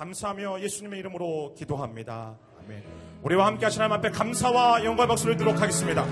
감사하며 예수님의 이름으로 기도합니다. 아멘. 우리와 함께 하신 하나님 앞에 감사와 영광의 박수를 드리도록 하겠습니다.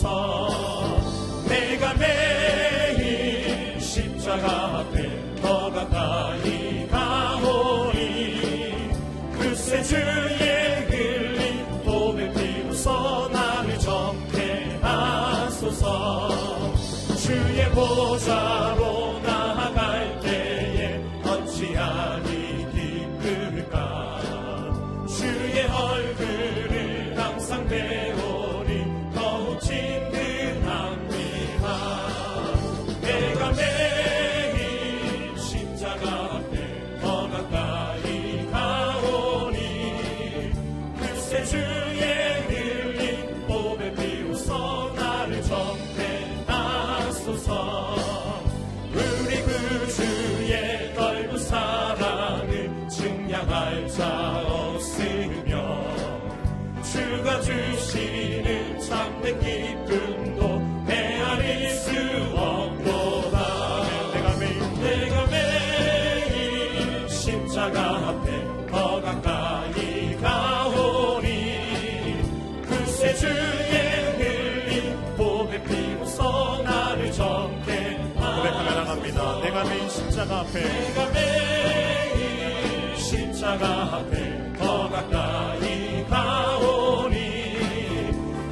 주 앞에 내가 매일 십자가 앞에 더 가까이 가오니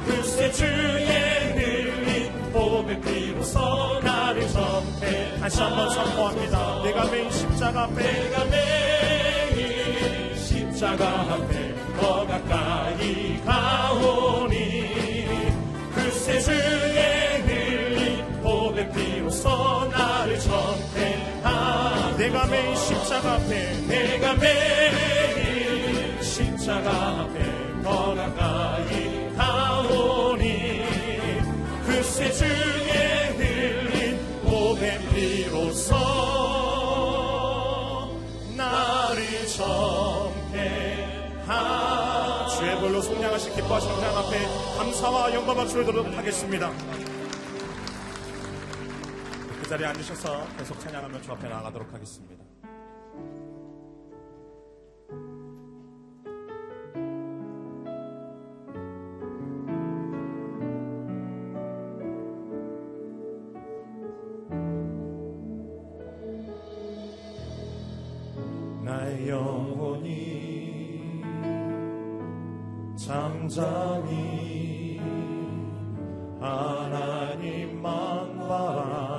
글쎄 주의 흘린 봄의 비로소 나를 정케 다시 한번 선포합니다. 내가 매일 십자가 앞에 내가 매일 십자가 앞에 더 가까이 가오니 글쎄 주의 비로소 나를 정케하 내가 매일 십자가 앞에 내가 매일 십자가 앞에 더 가까이 가오니 글쎄 주의 흘린 비로소 나를 주의 볼로 속량하시 기뻐하시는 하나님 앞에 감사와 영광 박수를 드리도록 하겠습니다. 그 자리에 앉으셔서 계속 찬양하며 주 앞에 나아가도록 하겠습니다. 나의 영혼이 잠잠히 하나님만 바라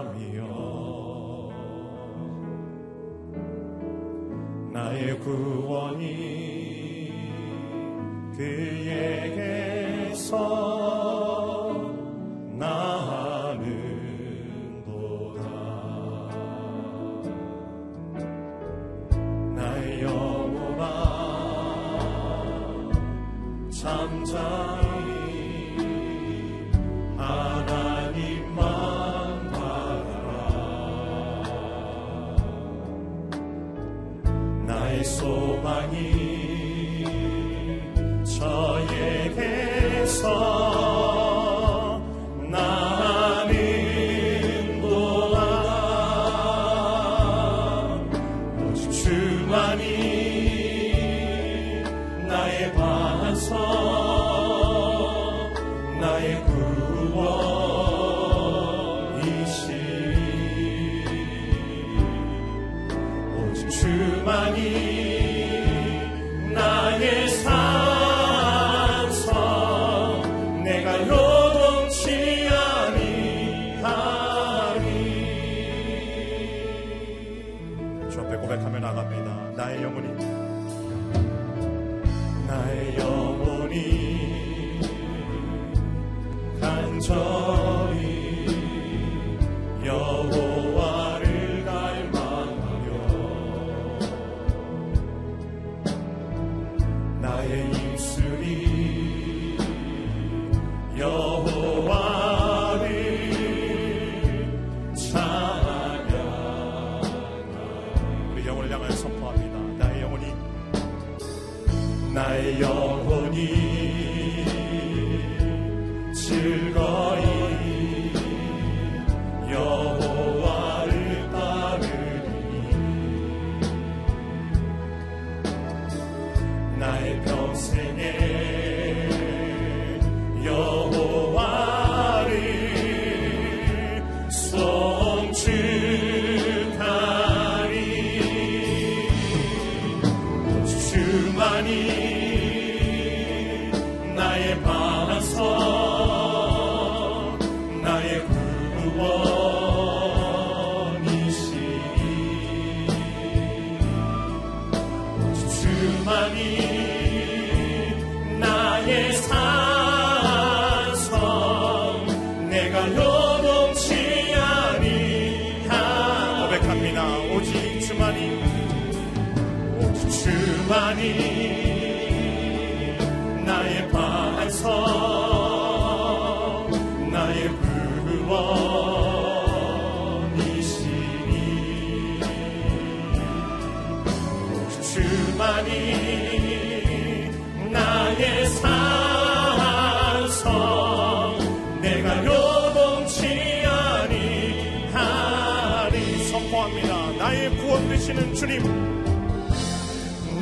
구원이 그에게서 내가 요동치 아니하 고백합니다. 오직 주만이 오직 주만이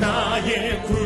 나의 구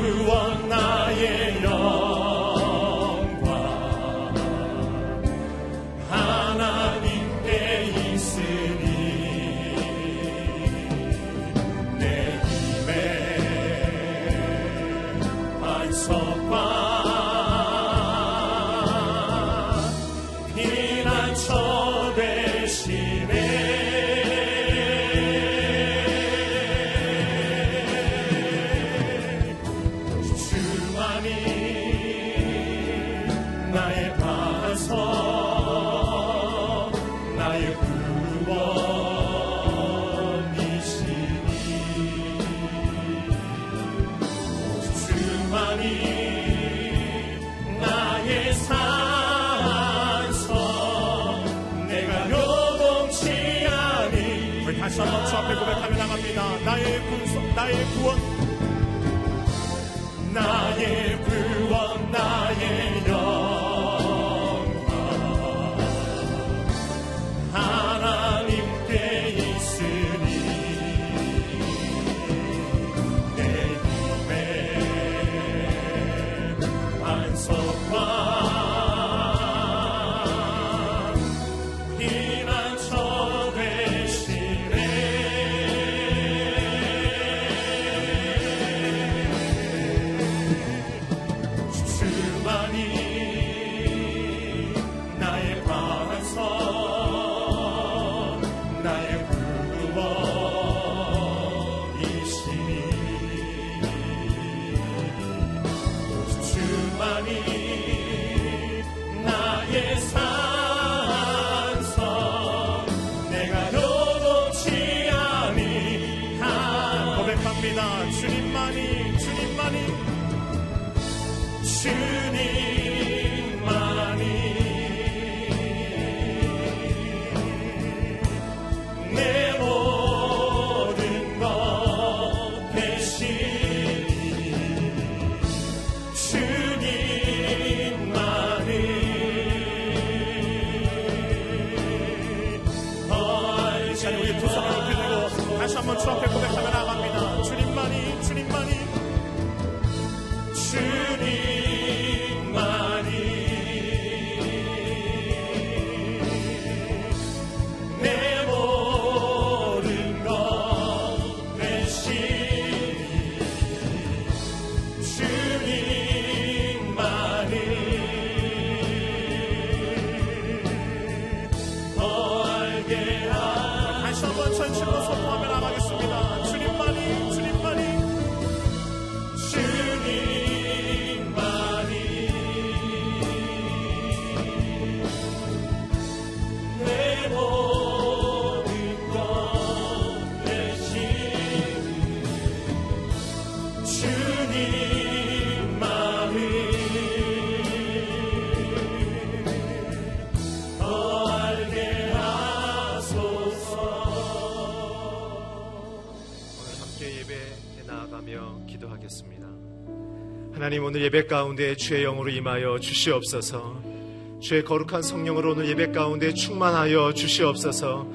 오늘 예배 가운데 주의 영으로 임하여 주시옵소서. 주의 거룩한 성령으로 오늘 예배 가운데 충만하여 주시옵소서.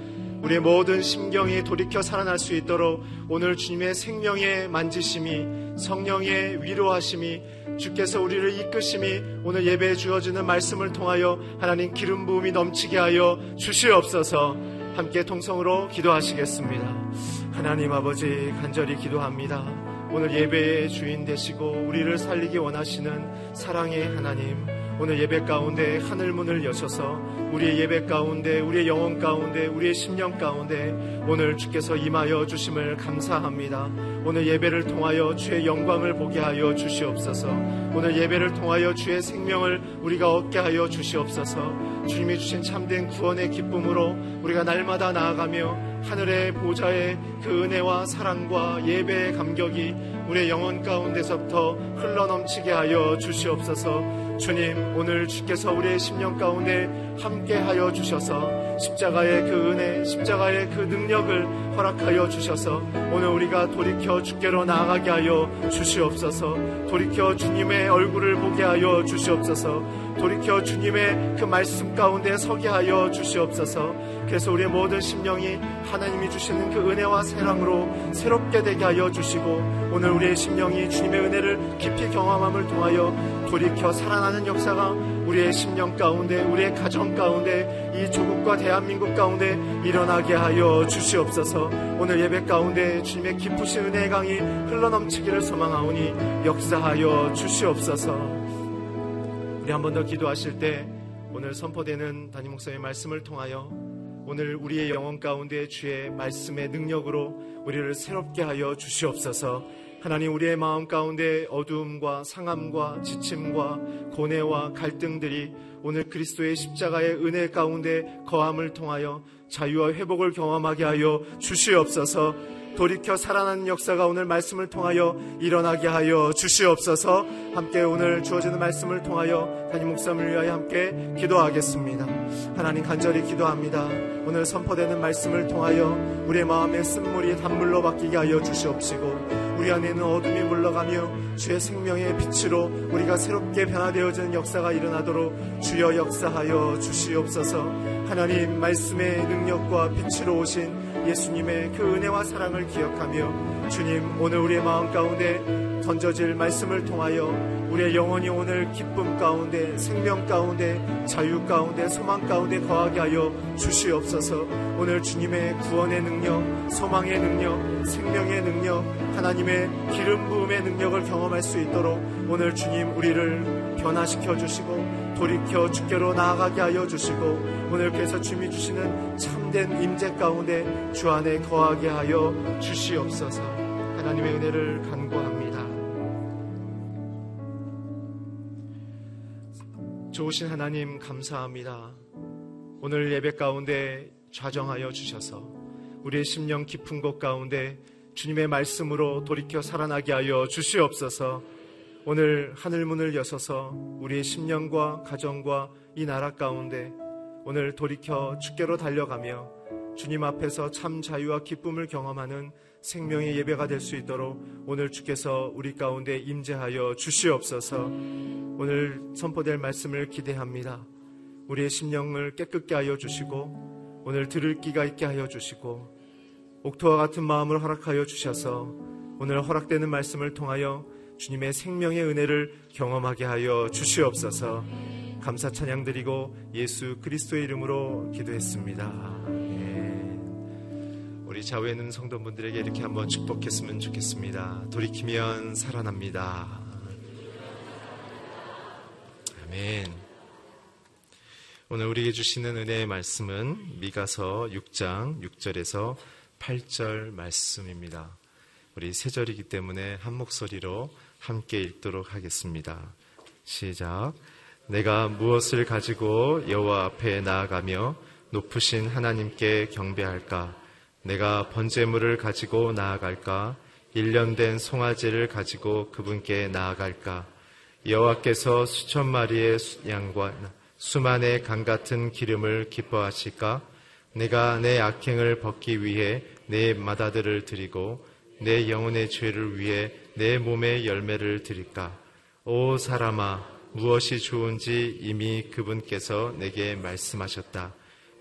우리의 모든 심경이 돌이켜 살아날 수 있도록 오늘 주님의 생명의 만지심이 성령의 위로하심이 주께서 우리를 이끄심이 오늘 예배에 주어지는 말씀을 통하여 하나님 기름 부음이 넘치게 하여 주시옵소서. 함께 통성으로 기도하시겠습니다. 하나님 아버지 간절히 기도합니다. 오늘 예배의 주인 되시고 우리를 살리기 원하시는 사랑의 하나님 오늘 예배 가운데 하늘 문을 여셔서 우리의 예배 가운데 우리의 영혼 가운데 우리의 심령 가운데 오늘 주께서 임하여 주심을 감사합니다. 오늘 예배를 통하여 주의 영광을 보게 하여 주시옵소서. 오늘 예배를 통하여 주의 생명을 우리가 얻게 하여 주시옵소서. 주님이 주신 참된 구원의 기쁨으로 우리가 날마다 나아가며 하늘의 보좌의 그 은혜와 사랑과 예배의 감격이 우리의 영혼 가운데서부터 흘러넘치게 하여 주시옵소서. 주님, 오늘 주께서 우리의 심령 가운데 함께하여 주셔서 십자가의 그 은혜, 십자가의 그 능력을 허락하여 주셔서 오늘 우리가 돌이켜 주께로 나아가게 하여 주시옵소서. 돌이켜 주님의 얼굴을 보게 하여 주시옵소서. 돌이켜 주님의 그 말씀 가운데 서게 하여 주시옵소서. 그래서 우리의 모든 심령이 하나님이 주시는 그 은혜와 사랑으로 새롭게 되게 하여 주시고 오늘 우리의 심령이 주님의 은혜를 깊이 경험함을 통하여 돌이켜 살아나는 역사가 우리의 심령 가운데 우리의 가정 가운데 이 조국과 대한민국 가운데 일어나게 하여 주시옵소서. 오늘 예배 가운데 주님의 기쁘신 은혜의 강이 흘러넘치기를 소망하오니 역사하여 주시옵소서. 우리 한 번 더 기도하실 때 오늘 선포되는 담임 목사의 말씀을 통하여 오늘 우리의 영혼 가운데 주의 말씀의 능력으로 우리를 새롭게 하여 주시옵소서. 하나님 우리의 마음 가운데 어두움과 상함과 지침과 고뇌와 갈등들이 오늘 그리스도의 십자가의 은혜 가운데 거함을 통하여 자유와 회복을 경험하게 하여 주시옵소서. 돌이켜 살아나는 역사가 오늘 말씀을 통하여 일어나게 하여 주시옵소서 함께 오늘 주어지는 말씀을 통하여 담임 목사님을 위하여 함께 기도하겠습니다. 하나님 간절히 기도합니다. 오늘 선포되는 말씀을 통하여 우리의 마음의 쓴물이 단물로 바뀌게 하여 주시옵시고 우리 안에 는 어둠이 물러가며 주의 생명의 빛으로 우리가 새롭게 변화되어지는 역사가 일어나도록 주여 역사하여 주시옵소서 하나님 말씀의 능력과 빛으로 오신 예수님의 그 은혜와 사랑을 기억하며 주님 오늘 우리의 마음 가운데 던져질 말씀을 통하여 우리의 영혼이 오늘 기쁨 가운데 생명 가운데 자유 가운데 소망 가운데 거하게 하여 주시옵소서. 오늘 주님의 구원의 능력 소망의 능력 생명의 능력 하나님의 기름 부음의 능력을 경험할 수 있도록 오늘 주님 우리를 변화시켜 주시고 돌이켜 주께로 나아가게 하여 주시고 오늘 께서 주님이 주시는 참된 임재 가운데 주 안에 거하게 하여 주시옵소서 하나님의 은혜를 간구합니다. 좋으신 하나님 감사합니다. 오늘 예배 가운데 좌정하여 주셔서 우리의 심령 깊은 곳 가운데 주님의 말씀으로 돌이켜 살아나게 하여 주시옵소서 오늘 하늘문을 여서서 우리의 심령과 가정과 이 나라 가운데 오늘 돌이켜 주께로 달려가며 주님 앞에서 참 자유와 기쁨을 경험하는 생명의 예배가 될 수 있도록 오늘 주께서 우리 가운데 임재하여 주시옵소서 오늘 선포될 말씀을 기대합니다. 우리의 심령을 깨끗게 하여 주시고 오늘 들을 끼가 있게 하여 주시고 옥토와 같은 마음을 허락하여 주셔서 오늘 허락되는 말씀을 통하여 주님의 생명의 은혜를 경험하게 하여 주시옵소서 감사 찬양 드리고 예수 그리스도의 이름으로 기도했습니다. 예. 우리 좌우에 있는 성도분들에게 이렇게 한번 축복했으면 좋겠습니다. 돌이키면 살아납니다. 아멘. 오늘 우리에게 주시는 은혜의 말씀은 미가서 6장 6절에서 8절 말씀입니다. 우리 세 절이기 때문에 한 목소리로 함께 읽도록 하겠습니다. 시작. 내가 무엇을 가지고 여호와 앞에 나아가며 높으신 하나님께 경배할까? 내가 번제물을 가지고 나아갈까? 일년된 송아지를 가지고 그분께 나아갈까? 여호와께서 수천 마리의 양과 수만의 강 같은 기름을 기뻐하실까? 내가 내 악행을 벗기 위해 내 마다들을 드리고 내 영혼의 죄를 위해 내 몸의 열매를 드릴까? 오 사람아, 무엇이 좋은지 이미 그분께서 내게 말씀하셨다.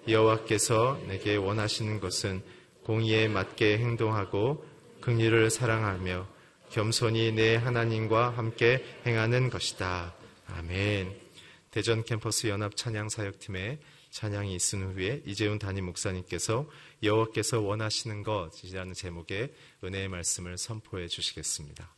여호와께서 내게 원하시는 것은 공의에 맞게 행동하고 긍휼을 사랑하며 겸손히 내 하나님과 함께 행하는 것이다. 아멘. 대전 캠퍼스 연합 찬양 사역팀의 찬양이 있은 후에 이재훈 담임 목사님께서 여호와께서 원하시는 것이라는 제목의 은혜의 말씀을 선포해 주시겠습니다.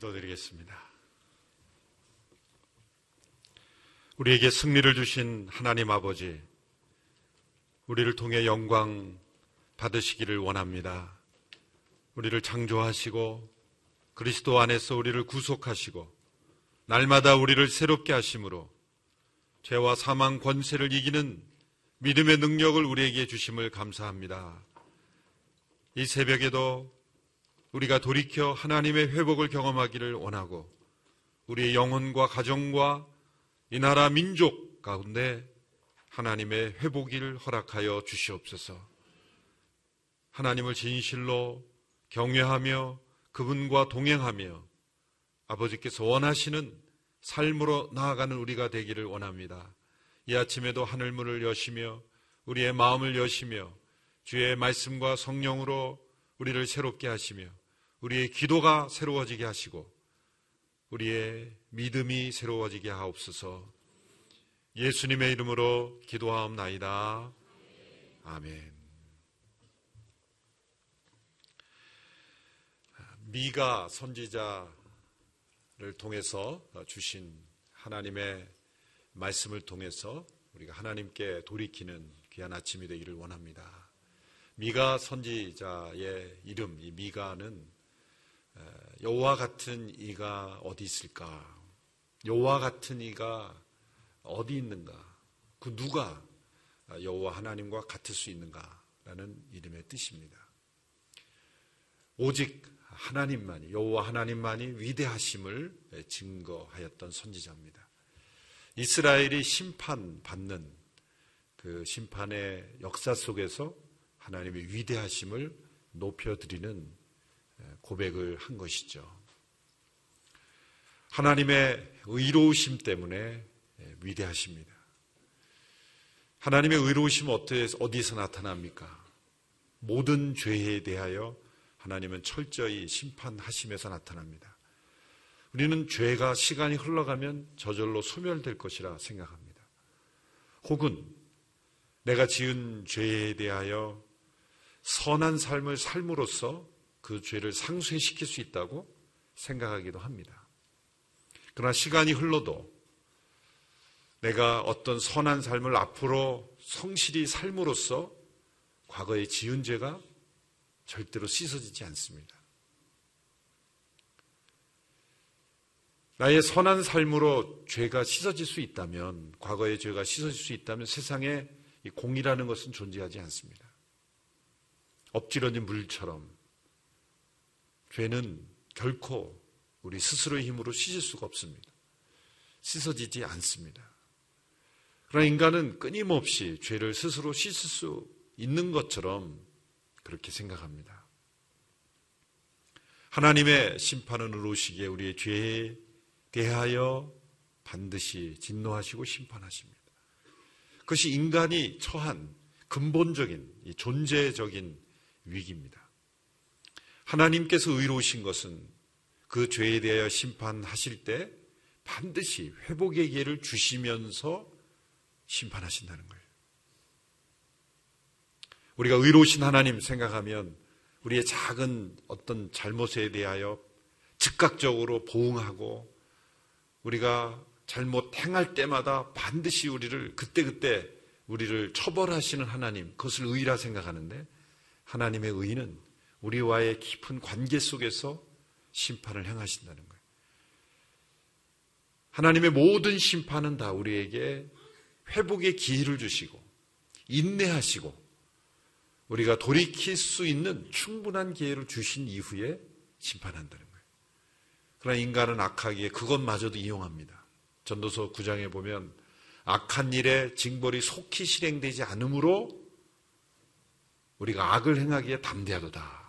기도드리겠습니다. 우리에게 승리를 주신 하나님 아버지, 우리를 통해 영광 받으시기를 원합니다. 우리를 창조하시고 그리스도 안에서 우리를 구속하시고 날마다 우리를 새롭게 하심으로 죄와 사망 권세를 이기는 믿음의 능력을 우리에게 주심을 감사합니다. 이 새벽에도 우리가 돌이켜 하나님의 회복을 경험하기를 원하고 우리의 영혼과 가정과 이 나라 민족 가운데 하나님의 회복을 허락하여 주시옵소서. 하나님을 진실로 경외하며 그분과 동행하며 아버지께서 원하시는 삶으로 나아가는 우리가 되기를 원합니다. 이 아침에도 하늘문을 여시며 우리의 마음을 여시며 주의 말씀과 성령으로 우리를 새롭게 하시며 우리의 기도가 새로워지게 하시고 우리의 믿음이 새로워지게 하옵소서. 예수님의 이름으로 기도하옵나이다. 아멘. 미가 선지자를 통해서 주신 하나님의 말씀을 통해서 우리가 하나님께 돌이키는 귀한 아침이 되기를 원합니다. 미가 선지자의 이름, 이 미가는 여호와 같은 이가 어디 있을까? 여호와 같은 이가 어디 있는가? 그 누가 여호와 하나님과 같을 수 있는가라는 이름의 뜻입니다. 오직 하나님만이 여호와 하나님만이 위대하심을 증거하였던 선지자입니다. 이스라엘이 심판받는 그 심판의 역사 속에서 하나님의 위대하심을 높여드리는 고백을 한 것이죠. 하나님의 의로우심 때문에 위대하십니다. 하나님의 의로우심은 어디서 나타납니까? 모든 죄에 대하여 하나님은 철저히 심판하심에서 나타납니다. 우리는 죄가 시간이 흘러가면 저절로 소멸될 것이라 생각합니다. 혹은 내가 지은 죄에 대하여 선한 삶을 삶으로써 그 죄를 상쇄시킬 수 있다고 생각하기도 합니다. 그러나 시간이 흘러도 내가 어떤 선한 삶을 앞으로 성실히 삶으로써 과거에 지은 죄가 절대로 씻어지지 않습니다. 나의 선한 삶으로 죄가 씻어질 수 있다면, 과거의 죄가 씻어질 수 있다면 세상에 공이라는 것은 존재하지 않습니다. 엎질러진 물처럼 죄는 결코 우리 스스로의 힘으로 씻을 수가 없습니다. 씻어지지 않습니다. 그러나 인간은 끊임없이 죄를 스스로 씻을 수 있는 것처럼 그렇게 생각합니다. 하나님의 심판은 의로우시기에 우리의 죄에 대하여 반드시 진노하시고 심판하십니다. 그것이 인간이 처한 근본적인 존재적인 위기입니다. 하나님께서 의로우신 것은 그 죄에 대하여 심판하실 때 반드시 회복의 기회를 주시면서 심판하신다는 거예요. 우리가 의로우신 하나님 생각하면 우리의 작은 어떤 잘못에 대하여 즉각적으로 보응하고 우리가 잘못 행할 때마다 반드시 우리를 그때그때 우리를 처벌하시는 하나님, 그것을 의라 생각하는데 하나님의 의는 우리와의 깊은 관계 속에서 심판을 행하신다는 거예요. 하나님의 모든 심판은 다 우리에게 회복의 기회를 주시고 인내하시고 우리가 돌이킬 수 있는 충분한 기회를 주신 이후에 심판한다는 거예요. 그러나 인간은 악하기에 그것마저도 이용합니다. 전도서 9장에 보면 악한 일에 징벌이 속히 실행되지 않으므로 우리가 악을 행하기에 담대하도다.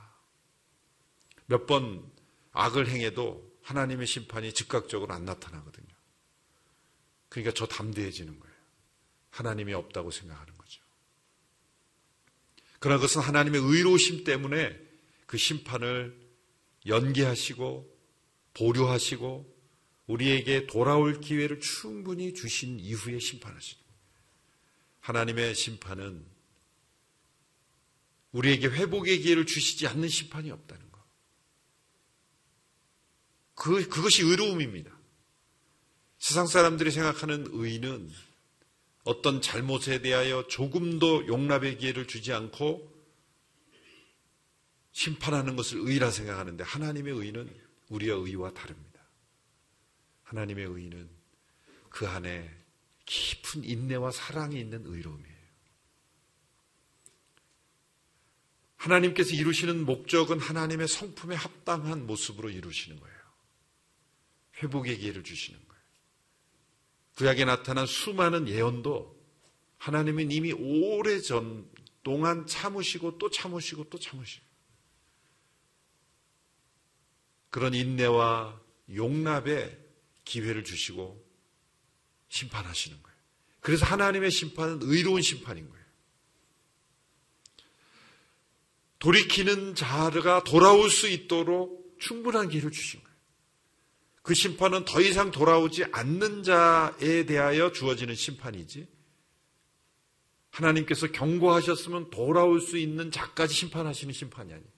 몇 번 악을 행해도 하나님의 심판이 즉각적으로 안 나타나거든요. 그러니까 저 담대해지는 거예요. 하나님이 없다고 생각하는 거죠. 그러나 그것은 하나님의 의로우심 때문에 그 심판을 연기하시고 보류하시고 우리에게 돌아올 기회를 충분히 주신 이후에 심판하시는 거예요. 하나님의 심판은 우리에게 회복의 기회를 주시지 않는 심판이 없다는 것. 그, 그것이 의로움입니다. 세상 사람들이 생각하는 의는 어떤 잘못에 대하여 조금도 용납의 기회를 주지 않고 심판하는 것을 의라 생각하는데 하나님의 의는 우리의 의와 다릅니다. 하나님의 의는 그 안에 깊은 인내와 사랑이 있는 의로움이에요. 하나님께서 이루시는 목적은 하나님의 성품에 합당한 모습으로 이루시는 거예요. 회복의 기회를 주시는 거예요. 구약에 나타난 수많은 예언도 하나님은 이미 오래 전 동안 참으시고 또 참으시고 또 참으시고 그런 인내와 용납의 기회를 주시고 심판하시는 거예요. 그래서 하나님의 심판은 의로운 심판인 거예요. 돌이키는 자가 돌아올 수 있도록 충분한 기회를 주신 거예요. 그 심판은 더 이상 돌아오지 않는 자에 대하여 주어지는 심판이지 하나님께서 경고하셨으면 돌아올 수 있는 자까지 심판하시는 심판이 아니에요.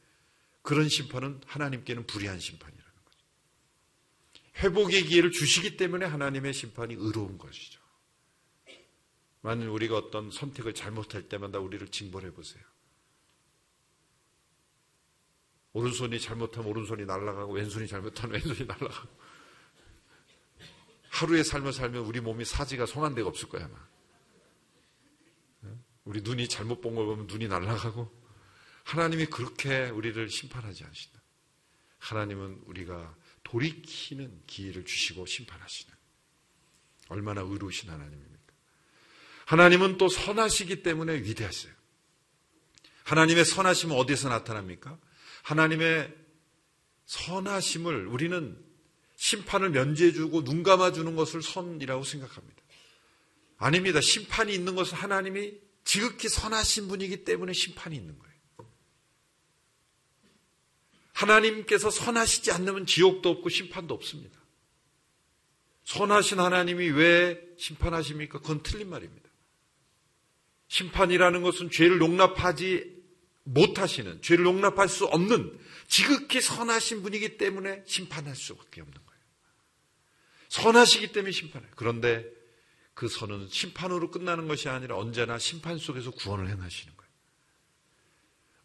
그런 심판은 하나님께는 불의한 심판이라는 거죠. 회복의 기회를 주시기 때문에 하나님의 심판이 의로운 것이죠. 만일 우리가 어떤 선택을 잘못할 때마다 우리를 징벌해 보세요. 오른손이 잘못하면 오른손이 날아가고 왼손이 잘못하면 왼손이 날아가고 하루의 삶을 살면 우리 몸이 사지가 송한데가 없을 거야 아마. 우리 눈이 잘못 본 걸 보면 눈이 날아가고 하나님이 그렇게 우리를 심판하지 않으신다. 하나님은 우리가 돌이키는 기회를 주시고 심판하시는 얼마나 의로우신 하나님입니까? 하나님은 또 선하시기 때문에 위대하세요. 하나님의 선하심은 어디서 나타납니까? 하나님의 선하심을 우리는 심판을 면제해주고 눈 감아주는 것을 선이라고 생각합니다. 아닙니다. 심판이 있는 것은 하나님이 지극히 선하신 분이기 때문에 심판이 있는 거예요. 하나님께서 선하시지 않으면 지옥도 없고 심판도 없습니다. 선하신 하나님이 왜 심판하십니까? 그건 틀린 말입니다. 심판이라는 것은 죄를 용납하지 못하시는, 죄를 용납할 수 없는 지극히 선하신 분이기 때문에 심판할 수밖에 없는 거예요. 선하시기 때문에 심판해요. 그런데 그 선은 심판으로 끝나는 것이 아니라 언제나 심판 속에서 구원을 행하시는 거예요.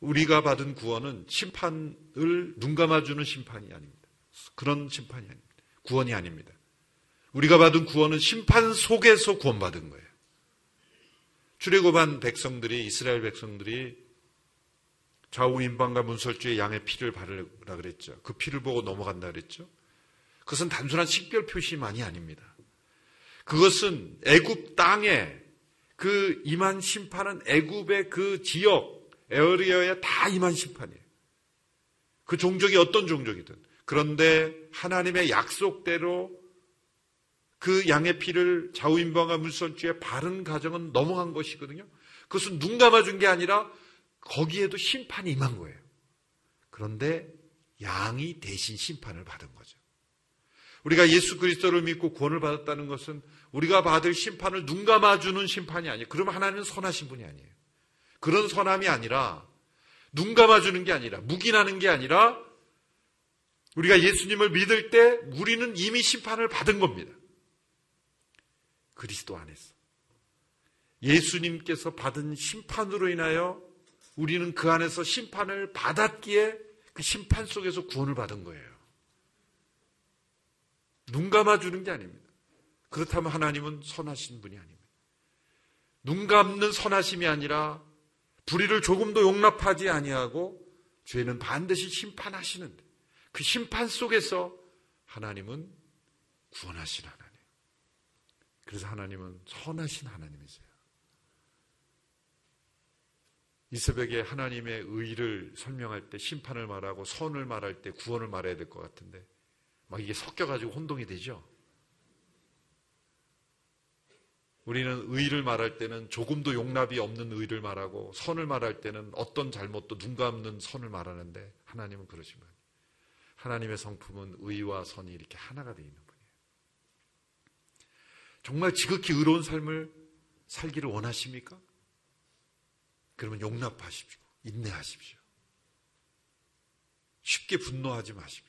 우리가 받은 구원은 심판을 눈 감아주는 심판이 아닙니다. 그런 심판이 아닙니다. 구원이 아닙니다. 우리가 받은 구원은 심판 속에서 구원받은 거예요. 출애굽한 백성들이 이스라엘 백성들이 좌우 인방과 문설주의 양의 피를 바르라 그랬죠. 그 피를 보고 넘어간다 그랬죠. 그것은 단순한 식별 표시만이 아닙니다. 그것은 애굽 땅에 그 임한 심판은 애굽의 그 지역 에어리어에 다 임한 심판이에요. 그 종족이 어떤 종족이든 그런데 하나님의 약속대로 그 양의 피를 좌우인방과 물선주에 바른 가정은 넘어간 것이거든요. 그것은 눈 감아준 게 아니라 거기에도 심판이 임한 거예요. 그런데 양이 대신 심판을 받은 거죠. 우리가 예수 그리스도를 믿고 구원을 받았다는 것은 우리가 받을 심판을 눈 감아주는 심판이 아니에요. 그러면 하나님은 선하신 분이 아니에요. 그런 선함이 아니라 눈 감아주는 게 아니라 묵인하는 게 아니라 우리가 예수님을 믿을 때 우리는 이미 심판을 받은 겁니다. 그리스도 안에서. 예수님께서 받은 심판으로 인하여 우리는 그 안에서 심판을 받았기에 그 심판 속에서 구원을 받은 거예요. 눈 감아주는 게 아닙니다. 그렇다면 하나님은 선하신 분이 아닙니다. 눈 감는 선하심이 아니라 불의를 조금도 용납하지 아니하고 죄는 반드시 심판하시는데 그 심판 속에서 하나님은 구원하신 하나님. 그래서 하나님은 선하신 하나님이세요. 이 새벽에 하나님의 의를 설명할 때 심판을 말하고 선을 말할 때 구원을 말해야 될 것 같은데 막 이게 섞여가지고 혼동이 되죠. 우리는 의를 말할 때는 조금도 용납이 없는 의를 말하고 선을 말할 때는 어떤 잘못도 눈 감는 선을 말하는데 하나님은 거예요. 하나님의 성품은 의와 선이 이렇게 하나가 되어 있는 분이에요. 정말 지극히 의로운 삶을 살기를 원하십니까? 그러면 용납하십시오. 인내하십시오. 쉽게 분노하지 마십시오.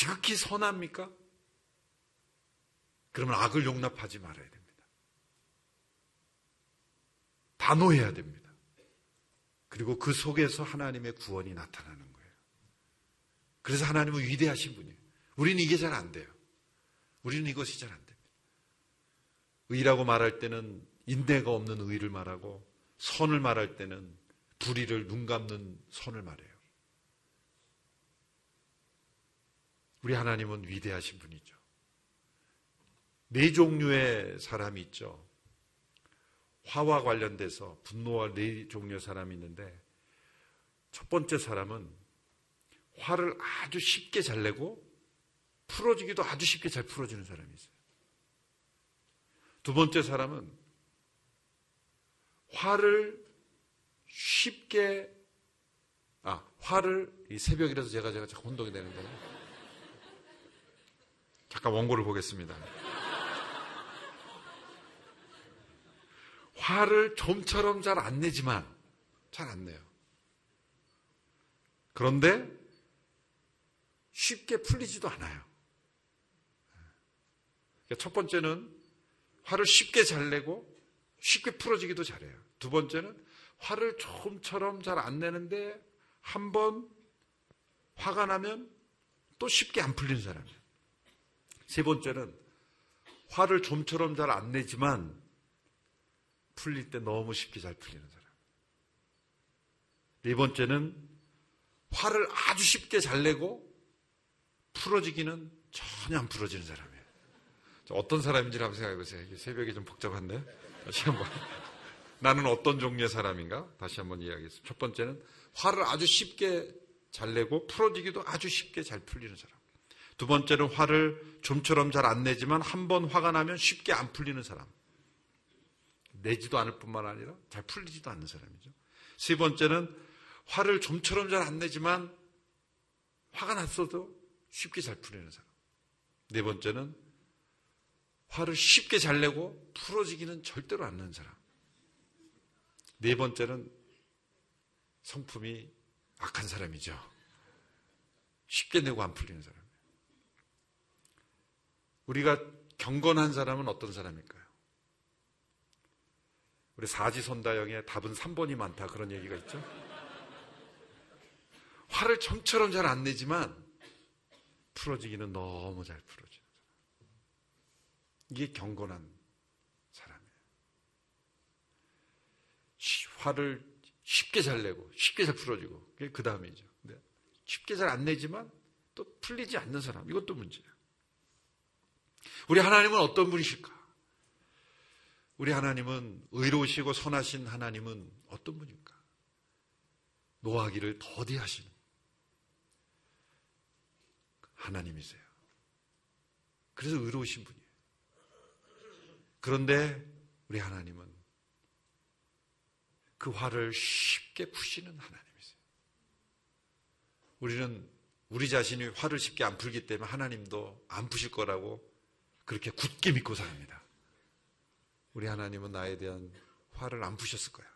지극히 선합니까? 그러면 악을 용납하지 말아야 됩니다. 단호해야 됩니다. 그리고 그 속에서 하나님의 구원이 나타나는 거예요. 그래서 하나님은 위대하신 분이에요. 우리는 이게 잘 안 돼요. 우리는 이것이 잘 안 됩니다. 의라고 말할 때는 인내가 없는 의를 말하고 선을 말할 때는 불의를 눈 감는 선을 말해요. 우리 하나님은 위대하신 분이죠. 네 종류의 사람이 있죠. 화와 관련돼서 분노와 네 종류의 사람이 있는데 첫 번째 사람은 화를 아주 쉽게 잘 내고 풀어지기도 아주 쉽게 잘 풀어지는 사람이 있어요. 두 번째 사람은 화를 쉽게 아 화를 이 새벽이라서 제가 제가 혼동이 되는 거예요. 잠깐 원고를 보겠습니다. 화를 좀처럼 잘 안 내지만 잘 안 내요. 그런데 쉽게 풀리지도 않아요. 그러니까 첫 번째는 화를 쉽게 잘 내고 쉽게 풀어지기도 잘해요. 두 번째는 화를 좀처럼 잘 안 내는데 한 번 화가 나면 또 쉽게 안 풀리는 사람이에요. 세 번째는 화를 좀처럼 잘 안 내지만 풀릴 때 너무 쉽게 잘 풀리는 사람. 네 번째는 화를 아주 쉽게 잘 내고 풀어지기는 전혀 안 풀어지는 사람이에요. 어떤 사람인지 한번 생각해 보세요. 새벽이 좀 복잡한데. 다시 한번. 나는 어떤 종류의 사람인가? 다시 한번 이야기하겠습니다. 첫 번째는 화를 아주 쉽게 잘 내고 풀어지기도 아주 쉽게 잘 풀리는 사람. 두 번째는 화를 좀처럼 잘 안 내지만 한 번 화가 나면 쉽게 안 풀리는 사람. 내지도 않을 뿐만 아니라 잘 풀리지도 않는 사람이죠. 세 번째는 화를 좀처럼 잘 안 내지만 화가 났어도 쉽게 잘 풀리는 사람. 네 번째는 화를 쉽게 잘 내고 풀어지기는 절대로 않는 사람. 네 번째는 성품이 악한 사람이죠. 쉽게 내고 안 풀리는 사람. 우리가 경건한 사람은 어떤 사람일까요? 우리 사지선다형의 답은 3번이 많다 그런 얘기가 있죠. 화를 점처럼 잘 안 내지만 풀어지기는 너무 잘 풀어지는 사람. 이게 경건한 사람이에요. 화를 쉽게 잘 내고 쉽게 잘 풀어지고 그게 그 다음이죠. 쉽게 잘 안 내지만 또 풀리지 않는 사람 이것도 문제예요. 우리 하나님은 어떤 분이실까? 우리 하나님은 의로우시고 선하신 하나님은 어떤 분입니까? 노하기를 더디하시는 하나님이세요. 그래서 의로우신 분이에요. 그런데 우리 하나님은 그 화를 쉽게 푸시는 하나님이세요. 우리는 우리 자신이 화를 쉽게 안 풀기 때문에 하나님도 안 푸실 거라고 그렇게 굳게 믿고 삽니다. 우리 하나님은 나에 대한 화를 안 푸셨을 거야.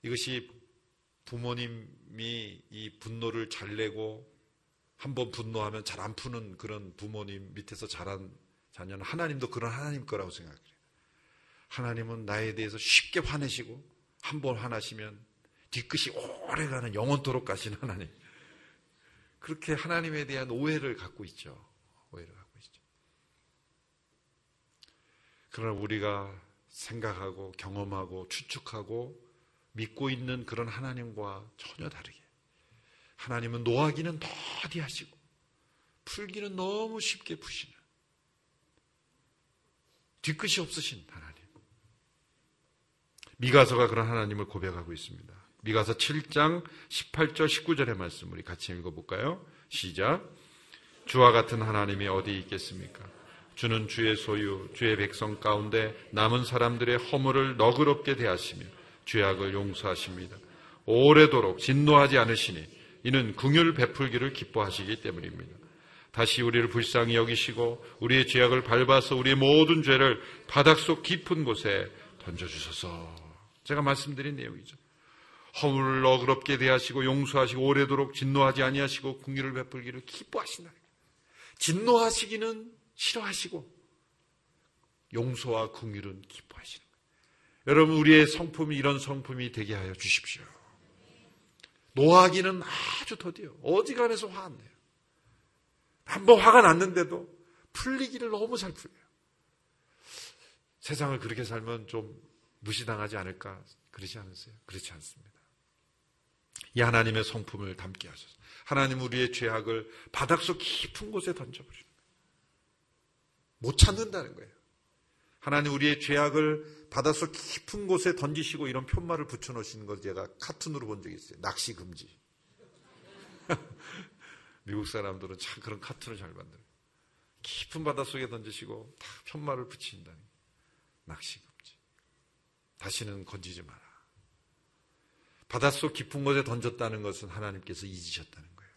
이것이 부모님이 이 분노를 잘 내고 한번 분노하면 잘 안 푸는 그런 부모님 밑에서 자란 자녀는 하나님도 그런 하나님 거라고 생각해요. 하나님은 나에 대해서 쉽게 화내시고 한 번 화나시면 뒤끝이 오래가는 영원토록 가신 하나님. 그렇게 하나님에 대한 오해를 갖고 있죠. 오해를 갖고 있죠. 그러나 우리가 생각하고 경험하고 추측하고 믿고 있는 그런 하나님과 전혀 다르게 하나님은 노하기는 더디하시고 풀기는 너무 쉽게 푸시는 뒤끝이 없으신 하나님. 미가서가 그런 하나님을 고백하고 있습니다. 미가서 7장 18절 19절의 말씀 우리 같이 읽어볼까요? 시작. 주와 같은 하나님이 어디 있겠습니까? 주는 주의 소유, 주의 백성 가운데 남은 사람들의 허물을 너그럽게 대하시며 죄악을 용서하십니다. 오래도록 진노하지 않으시니 이는 궁율 베풀기를 기뻐하시기 때문입니다. 다시 우리를 불쌍히 여기시고 우리의 죄악을 밟아서 우리의 모든 죄를 바닥 속 깊은 곳에 던져주소서. 제가 말씀드린 내용이죠. 허물을 너그럽게 대하시고 용서하시고 오래도록 진노하지 아니하시고 궁유를 베풀기를 기뻐하신다. 진노하시기는 싫어하시고 용서와 긍휼은 기뻐하시는 거예요. 여러분 우리의 성품이 이런 성품이 되게 하여 주십시오. 노하기는 아주 더디요. 어지간해서 화 안 내요. 한번 화가 났는데도 풀리기를 너무 잘 풀려요. 세상을 그렇게 살면 좀 무시당하지 않을까 그러지 않으세요? 그렇지 않습니다. 이 하나님의 성품을 담게 하소서. 하나님 우리의 죄악을 바닥 속 깊은 곳에 던져버리는 거예요. 못 찾는다는 거예요. 하나님 우리의 죄악을 바닷속 깊은 곳에 던지시고 이런 편말을 붙여놓으시는 걸 제가 카툰으로 본 적이 있어요. 낚시 금지. 미국 사람들은 참 그런 카툰을 잘 만들어요. 깊은 바닷속에 던지시고 다 편말을 붙인다는 낚시 금지. 다시는 건지지 마라. 바닷속 깊은 곳에 던졌다는 것은 하나님께서 잊으셨다는 거예요.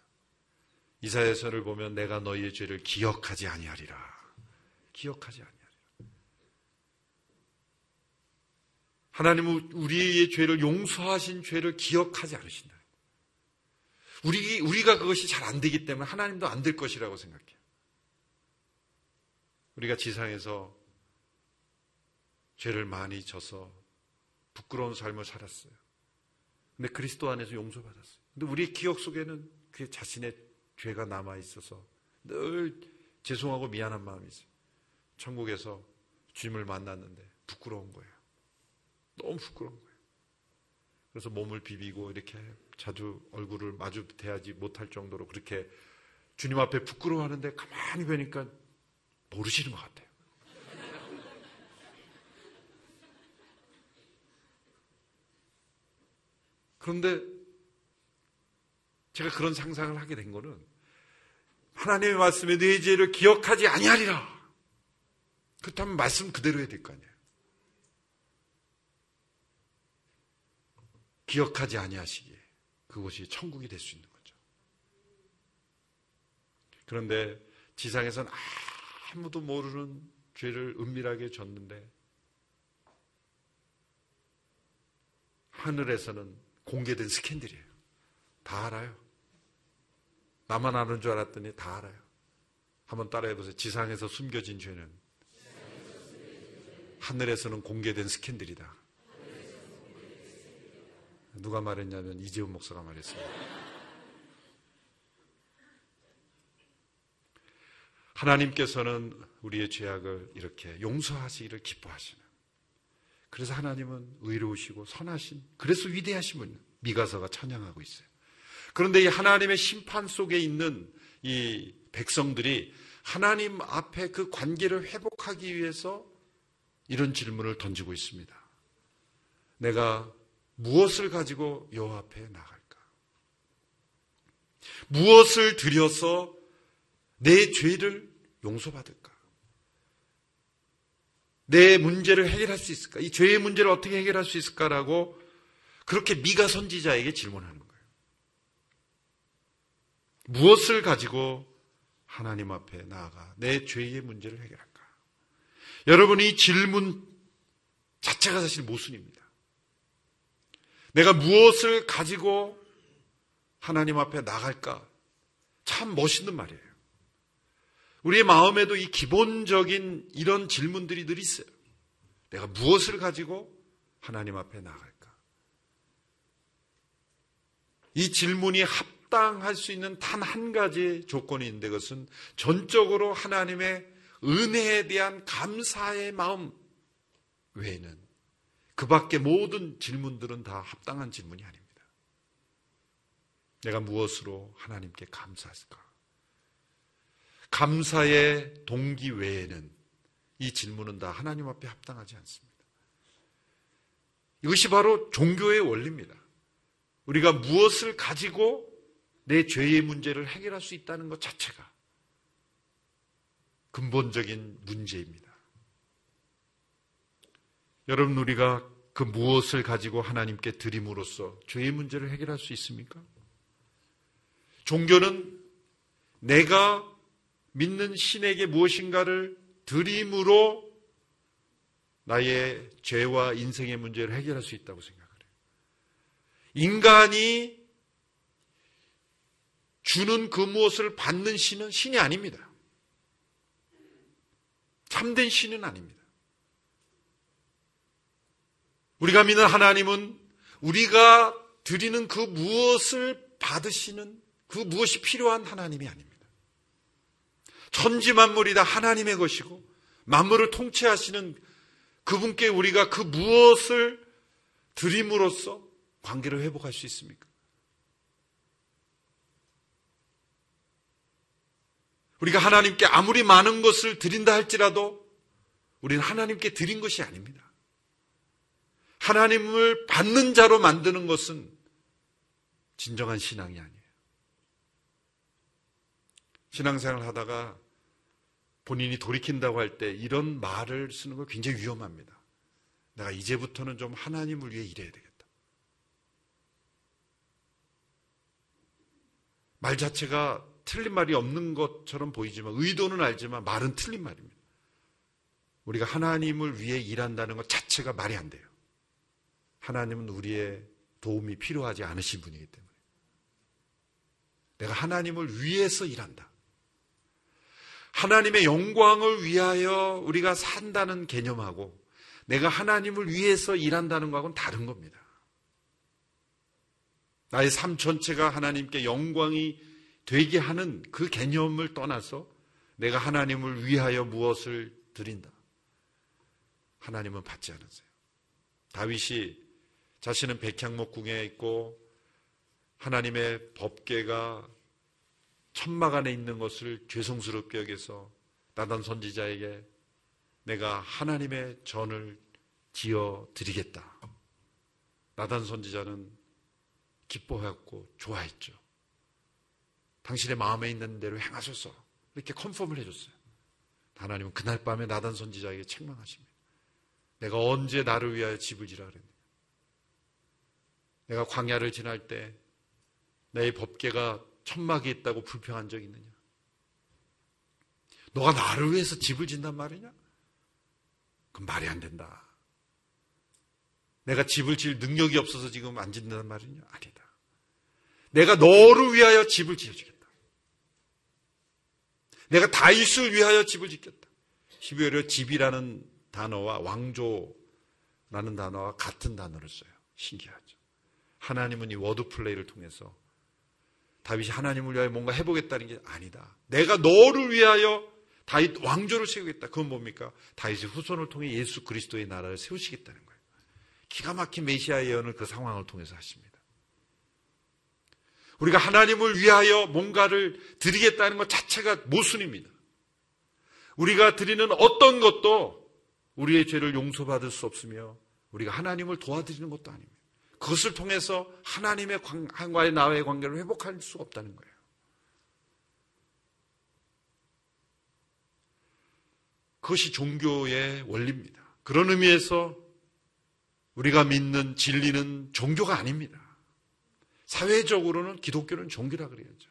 이사야서를 보면 내가 너희의 죄를 기억하지 아니하리라. 기억하지 아니하리라. 하나님은 우리의 죄를 용서하신 죄를 기억하지 않으신다. 우리, 우리가 그것이 잘 안 되기 때문에 하나님도 안 될 것이라고 생각해요. 우리가 지상에서 죄를 많이 져서 부끄러운 삶을 살았어요. 근데 그리스도 안에서 용서받았어요. 근데 우리 기억 속에는 그 자신의 죄가 남아 있어서 늘 죄송하고 미안한 마음이 있어요. 천국에서 주님을 만났는데 부끄러운 거예요. 너무 부끄러운 거예요. 그래서 몸을 비비고 이렇게 자주 얼굴을 마주 대하지 못할 정도로 그렇게 주님 앞에 부끄러워하는데 가만히 보니까 모르시는 것 같아요. 그런데 제가 그런 상상을 하게 된 거는 하나님의 말씀에 내 죄를 기억하지 아니하리라. 그렇다면 말씀 그대로 해야 될 거 아니에요. 기억하지 아니하시기에 그곳이 천국이 될 수 있는 거죠. 그런데 지상에선 아무도 모르는 죄를 은밀하게 졌는데 하늘에서는 공개된 스캔들이에요. 다 알아요. 나만 아는 줄 알았더니 다 알아요. 한번 따라해 보세요. 지상에서 숨겨진 죄는 하늘에서는 공개된 스캔들이다. 누가 말했냐면 이재훈 목사가 말했습니다. 하나님께서는 우리의 죄악을 이렇게 용서하시기를 기뻐하시는. 그래서 하나님은 의로우시고 선하신, 그래서 위대하신 분, 미가서가 찬양하고 있어요. 그런데 이 하나님의 심판 속에 있는 이 백성들이 하나님 앞에 그 관계를 회복하기 위해서 이런 질문을 던지고 있습니다. 내가 무엇을 가지고 여호와 앞에 나갈까? 무엇을 들여서 내 죄를 용서받을까? 내 문제를 해결할 수 있을까? 이 죄의 문제를 어떻게 해결할 수 있을까라고 그렇게 미가 선지자에게 질문하는 거예요. 무엇을 가지고 하나님 앞에 나아가 내 죄의 문제를 해결할까? 여러분 이 질문 자체가 사실 모순입니다. 내가 무엇을 가지고 하나님 앞에 나갈까? 참 멋있는 말이에요. 우리의 마음에도 이 기본적인 이런 질문들이 늘 있어요. 내가 무엇을 가지고 하나님 앞에 나갈까? 이 질문이 합당할 수 있는 단 한 가지 조건이 있는데 그것은 전적으로 하나님의 은혜에 대한 감사의 마음 외에는 그 밖에 모든 질문들은 다 합당한 질문이 아닙니다. 내가 무엇으로 하나님께 감사할까? 감사의 동기 외에는 이 질문은 다 하나님 앞에 합당하지 않습니다. 이것이 바로 종교의 원리입니다. 우리가 무엇을 가지고 내 죄의 문제를 해결할 수 있다는 것 자체가 근본적인 문제입니다. 여러분 우리가 그 무엇을 가지고 하나님께 드림으로써 죄의 문제를 해결할 수 있습니까? 종교는 내가 믿는 신에게 무엇인가를 드림으로 나의 죄와 인생의 문제를 해결할 수 있다고 생각해요. 인간이 주는 그 무엇을 받는 신은 신이 아닙니다. 참된 신은 아닙니다. 우리가 믿는 하나님은 우리가 드리는 그 무엇을 받으시는 그 무엇이 필요한 하나님이 아닙니다. 천지 만물이 다 하나님의 것이고 만물을 통치하시는 그분께 우리가 그 무엇을 드림으로써 관계를 회복할 수 있습니까? 우리가 하나님께 아무리 많은 것을 드린다 할지라도 우리는 하나님께 드린 것이 아닙니다. 하나님을 받는 자로 만드는 것은 진정한 신앙이 아니에요. 신앙생활 하다가 본인이 돌이킨다고 할 때 이런 말을 쓰는 거 굉장히 위험합니다. 내가 이제부터는 좀 하나님을 위해 일해야 되겠다. 말 자체가 틀린 말이 없는 것처럼 보이지만 의도는 알지만 말은 틀린 말입니다. 우리가 하나님을 위해 일한다는 것 자체가 말이 안 돼요. 하나님은 우리의 도움이 필요하지 않으신 분이기 때문에. 내가 하나님을 위해서 일한다. 하나님의 영광을 위하여 우리가 산다는 개념하고 내가 하나님을 위해서 일한다는 것하고는 다른 겁니다. 나의 삶 전체가 하나님께 영광이 되게 하는 그 개념을 떠나서 내가 하나님을 위하여 무엇을 드린다. 하나님은 받지 않으세요. 다윗이 자신은 백향목궁에 있고 하나님의 법계가 천막 안에 있는 것을 죄송스럽게 여겨서 나단 선지자에게 내가 하나님의 전을 지어 드리겠다. 나단 선지자는 기뻐하였고 좋아했죠. 당신의 마음에 있는 대로 행하소서. 이렇게 컨펌을 해줬어요. 하나님은 그날 밤에 나단 선지자에게 책망하십니다. 내가 언제 나를 위하여 집을 지라 그랬는데. 내가 광야를 지날 때 내 법계가 천막이 있다고 불평한 적 있느냐? 너가 나를 위해서 집을 짓단 말이냐? 그건 말이 안 된다. 내가 집을 지을 능력이 없어서 지금 안 짓는단 말이냐? 아니다. 내가 너를 위하여 집을 지어주겠다. 내가 다윗을 위하여 집을 짓겠다. 히브리어 집이라는 단어와 왕조라는 단어와 같은 단어를 써요. 신기하죠. 하나님은 이 word play를 통해서 다윗이 하나님을 위하여 뭔가 해보겠다는 게 아니다. 내가 너를 위하여 다윗 왕조를 세우겠다. 그건 뭡니까? 다윗의 후손을 통해 예수 그리스도의 나라를 세우시겠다는 거예요. 기가 막힌 메시아 예언을 그 상황을 통해서 하십니다. 우리가 하나님을 위하여 뭔가를 드리겠다는 것 자체가 모순입니다. 우리가 드리는 어떤 것도 우리의 죄를 용서받을 수 없으며 우리가 하나님을 도와드리는 것도 아닙니다. 그것을 통해서 하나님의 한과의 나와의 관계를 회복할 수 없다는 거예요. 그것이 종교의 원리입니다. 그런 의미에서 우리가 믿는 진리는 종교가 아닙니다. 사회적으로는 기독교는 종교라 그래야죠.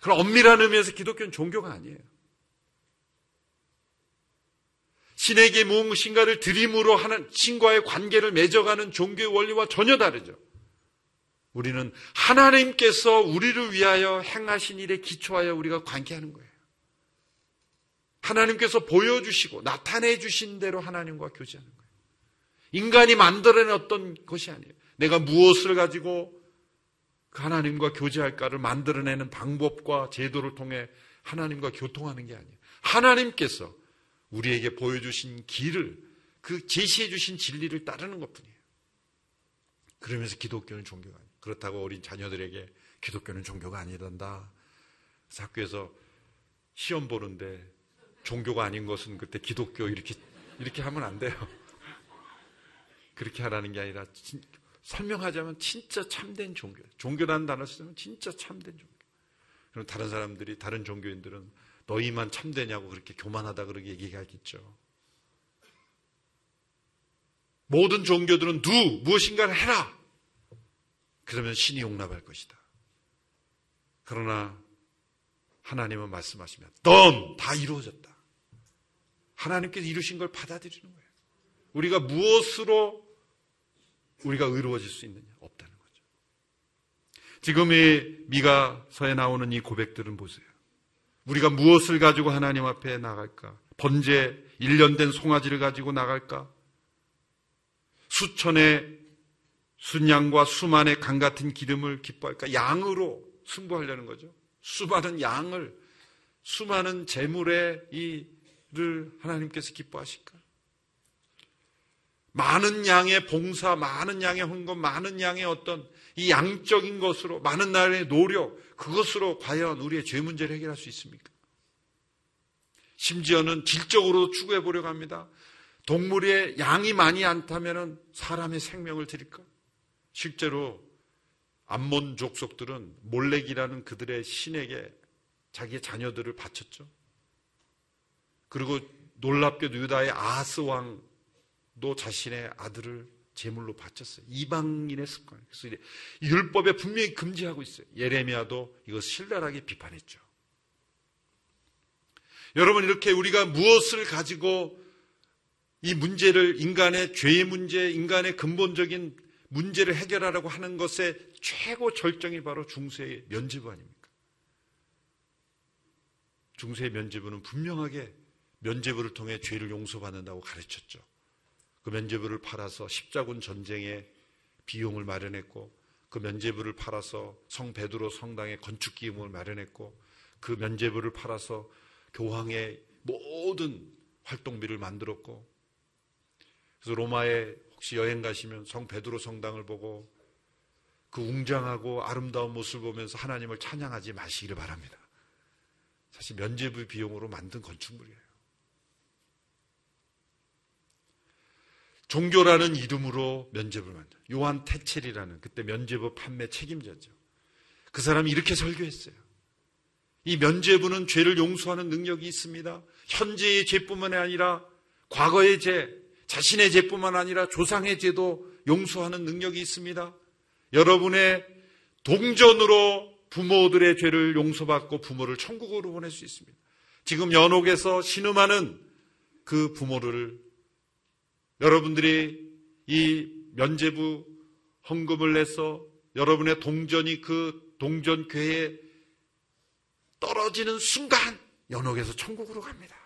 그럼 엄밀한 의미에서 기독교는 종교가 아니에요. 신에게 무엇인가를 드림으로 하는 신과의 관계를 맺어가는 종교의 원리와 전혀 다르죠. 우리는 하나님께서 우리를 위하여 행하신 일에 기초하여 우리가 관계하는 거예요. 하나님께서 보여주시고 나타내 주신 대로 하나님과 교제하는 거예요. 인간이 만들어낸 어떤 것이 아니에요. 내가 무엇을 가지고 그 하나님과 교제할까를 만들어내는 방법과 제도를 통해 하나님과 교통하는 게 아니에요. 하나님께서 우리에게 보여주신 길을 그 제시해주신 진리를 따르는 것 뿐이에요. 그러면서 기독교는 종교가 아니에요. 그렇다고 어린 자녀들에게 기독교는 종교가. 그래서 학교에서 시험 보는데 종교가 아닌 것은 그때 기독교 이렇게, 이렇게 하면 안 돼요. 그렇게 하라는 게 아니라 진, 설명하자면 진짜 참된 종교. 종교라는 단어 쓰면 진짜 참된 종교. 그럼 다른 사람들이 다른 종교인들은 너희만 참되냐고 그렇게 교만하다 그렇게 얘기하겠죠. 모든 종교들은 누 무엇인가를 해라. 그러면 신이 용납할 것이다. 그러나 하나님은 말씀하시면 넌 다 이루어졌다. 하나님께서 이루신 걸 받아들이는 거예요. 우리가 무엇으로 우리가 의로워질 수 있느냐? 없다는 거죠. 지금 이 미가서에 나오는 이 고백들은 보세요. 우리가 무엇을 가지고 하나님 앞에 나갈까? 번제 1년 된 송아지를 가지고 나갈까? 수천의 순양과 수만의 강 같은 기름을 기뻐할까? 양으로 승부하려는 거죠. 수많은 양을 수많은 재물의 이를 하나님께서 기뻐하실까? 많은 양의 봉사, 많은 양의 헌금, 많은 양의 어떤 이 양적인 것으로 많은 날의 노력 그것으로 과연 우리의 죄 문제를 해결할 수 있습니까? 심지어는 질적으로 추구해 보려고 합니다. 동물의 양이 많이 않다면 사람의 생명을 드릴까? 실제로 암몬 족속들은 몰렉이라는 그들의 신에게 자기의 자녀들을 바쳤죠. 그리고 놀랍게도 유다의 아스 왕 도 자신의 아들을 제물로 바쳤어요. 이방인의 습관. 그래서 율법에 분명히 금지하고 있어요. 예레미야도 이거 신랄하게 비판했죠. 여러분 이렇게 우리가 무엇을 가지고 이 문제를 인간의 죄의 문제, 인간의 근본적인 문제를 해결하라고 하는 것의 최고 절정이 바로 중세의 면죄부 아닙니까? 중세의 면죄부는 분명하게 면죄부를 통해 죄를 용서받는다고 가르쳤죠. 그 면죄부를 팔아서 십자군 전쟁에 비용을 마련했고 그 면죄부를 팔아서 성 베드로 성당의 건축 기금을 마련했고 그 면죄부를 팔아서 교황의 모든 활동비를 만들었고 그래서 로마에 혹시 여행 가시면 성 베드로 성당을 보고 그 웅장하고 아름다운 모습을 보면서 하나님을 찬양하지 마시기를 바랍니다. 사실 면죄부 비용으로 만든 건축물이에요. 종교라는 이름으로 면죄부를 만든 요한 테첼이라는 그때 면죄부 판매 책임자죠. 그 사람이 이렇게 설교했어요. 이 면죄부는 죄를 용서하는 능력이 있습니다. 현재의 죄뿐만 아니라 과거의 죄, 자신의 죄뿐만 아니라 조상의 죄도 용서하는 능력이 있습니다. 여러분의 동전으로 부모들의 죄를 용서받고 부모를 천국으로 보낼 수 있습니다. 지금 연옥에서 신음하는 그 부모를 여러분들이 이 면죄부 헌금을 내서 여러분의 동전이 그 동전괴에 떨어지는 순간 연옥에서 천국으로 갑니다.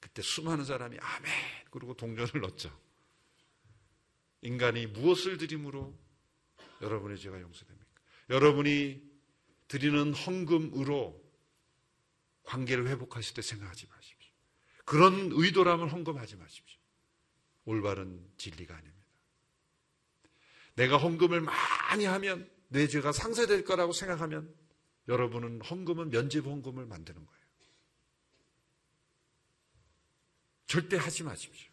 그때 수많은 사람이 아멘 그리고 동전을 넣죠. 인간이 무엇을 드림으로 여러분의 죄가 용서됩니까? 여러분이 드리는 헌금으로 관계를 회복하실 때 생각하지 마십시오. 그런 의도라면 헌금하지 마십시오. 올바른 진리가 아닙니다. 내가 헌금을 많이 하면 내 죄가 상쇄될 거라고 생각하면 여러분은 헌금은 면죄부 헌금을 만드는 거예요. 절대 하지 마십시오.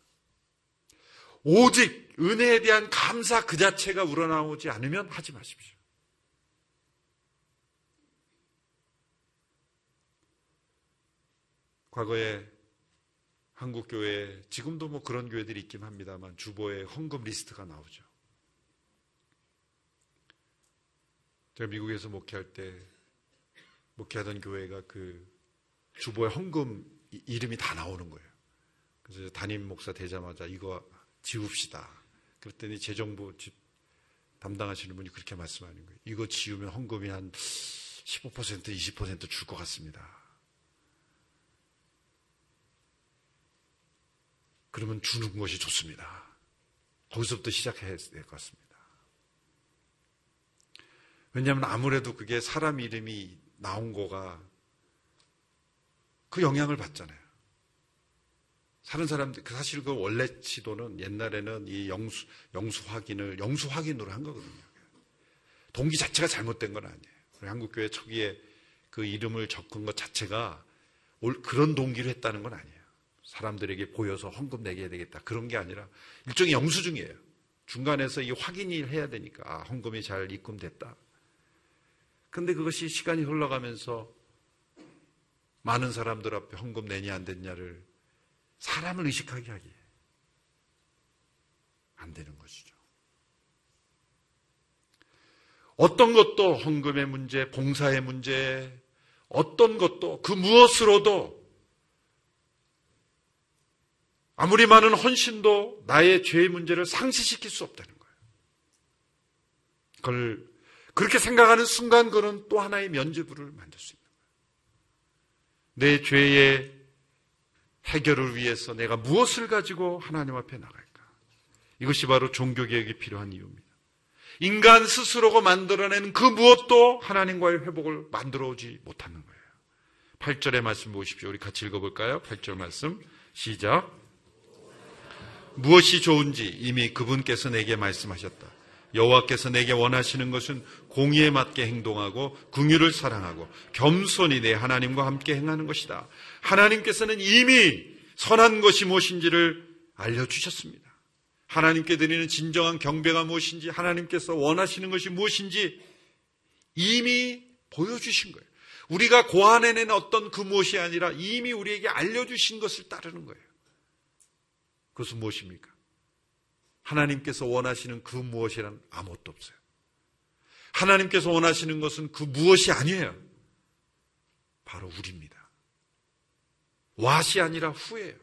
오직 은혜에 대한 감사 그 자체가 우러나오지 않으면 하지 마십시오. 과거에 한국 교회 지금도 뭐 그런 교회들이 있긴 합니다만 주보에 헌금 리스트가 나오죠. 제가 미국에서 목회할 때 목회하던 교회가 그 주보에 헌금 이름이 다 나오는 거예요. 그래서 담임 목사 되자마자 이거 지웁시다. 그랬더니 재정부 담당하시는 분이 그렇게 말씀하는 거예요. 이거 지우면 헌금이 한 15% 20%줄 것 같습니다. 그러면 주는 것이 좋습니다. 거기서부터 시작해야 될 것 같습니다. 왜냐하면 아무래도 그게 사람 이름이 나온 거가 그 영향을 받잖아요. 사는 사람들, 그 사실 그 원래 시도는 옛날에는 이 영수, 영수 확인을 영수 확인으로 한 거거든요. 동기 자체가 잘못된 건 아니에요. 한국교회 초기에 그 이름을 적은 것 자체가 그런 동기로 했다는 건 아니에요. 사람들에게 보여서 헌금 내게 해야 되겠다. 그런 게 아니라 일종의 영수증이에요. 중간에서 이 확인을 해야 되니까 아, 헌금이 잘 입금됐다. 근데 그것이 시간이 흘러가면서 많은 사람들 앞에 헌금 내냐 안 됐냐를 사람을 의식하게 하기에 안 되는 것이죠. 어떤 것도 헌금의 문제, 봉사의 문제, 어떤 것도 그 무엇으로도 아무리 많은 헌신도 나의 죄의 문제를 상쇄시킬 수 없다는 거예요. 그걸 그렇게 생각하는 순간 그는 또 하나의 면죄부를 만들 수 있는 거예요. 내 죄의 해결을 위해서 내가 무엇을 가지고 하나님 앞에 나갈까? 이것이 바로 종교개혁이 필요한 이유입니다. 인간 스스로가 만들어낸 그 무엇도 하나님과의 회복을 만들어 오지 못하는 거예요. 8절의 말씀 보십시오. 우리 같이 읽어볼까요? 8절 말씀. 시작. 무엇이 좋은지 이미 그분께서 내게 말씀하셨다. 여호와께서 내게 원하시는 것은 공의에 맞게 행동하고 궁유를 사랑하고 겸손히 내 하나님과 함께 행하는 것이다. 하나님께서는 이미 선한 것이 무엇인지를 알려주셨습니다. 하나님께 드리는 진정한 경배가 무엇인지 하나님께서 원하시는 것이 무엇인지 이미 보여주신 거예요. 우리가 고안해낸 어떤 그 무엇이 아니라 이미 우리에게 알려주신 것을 따르는 거예요. 그것은 무엇입니까? 하나님께서 원하시는 그 무엇이란 아무것도 없어요. 하나님께서 원하시는 것은 그 무엇이 아니에요. 바로 우리입니다. 왓이 아니라 후예요.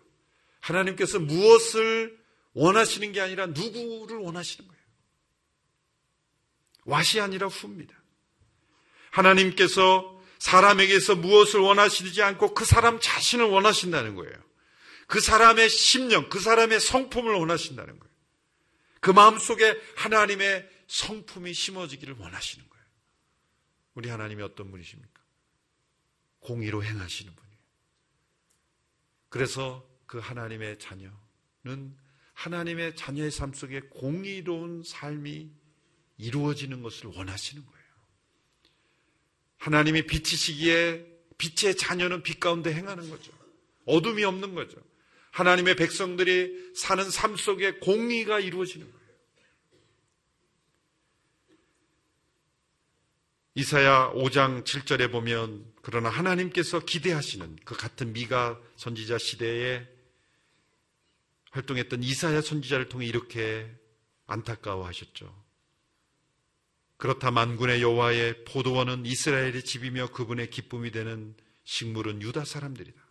하나님께서 무엇을 원하시는 게 아니라 누구를 원하시는 거예요. 왓이 아니라 후입니다. 하나님께서 사람에게서 무엇을 원하시지 않고 그 사람 자신을 원하신다는 거예요. 그 사람의 심령, 그 사람의 성품을 원하신다는 거예요. 그 마음 속에 하나님의 성품이 심어지기를 원하시는 거예요. 우리 하나님이 어떤 분이십니까? 공의로 행하시는 분이에요. 그래서 그 하나님의 자녀는 하나님의 자녀의 삶 속에 공의로운 삶이 이루어지는 것을 원하시는 거예요. 하나님이 빛이시기에 빛의 자녀는 빛 가운데 행하는 거죠. 어둠이 없는 거죠. 하나님의 백성들이 사는 삶 속에 공의가 이루어지는 거예요. 이사야 5장 7절에 보면 그러나 하나님께서 기대하시는 그 같은 미가 선지자 시대에 활동했던 이사야 선지자를 통해 이렇게 안타까워하셨죠. 그렇다 만군의 여호와의 포도원은 이스라엘의 집이며 그분의 기쁨이 되는 식물은 유다 사람들이다.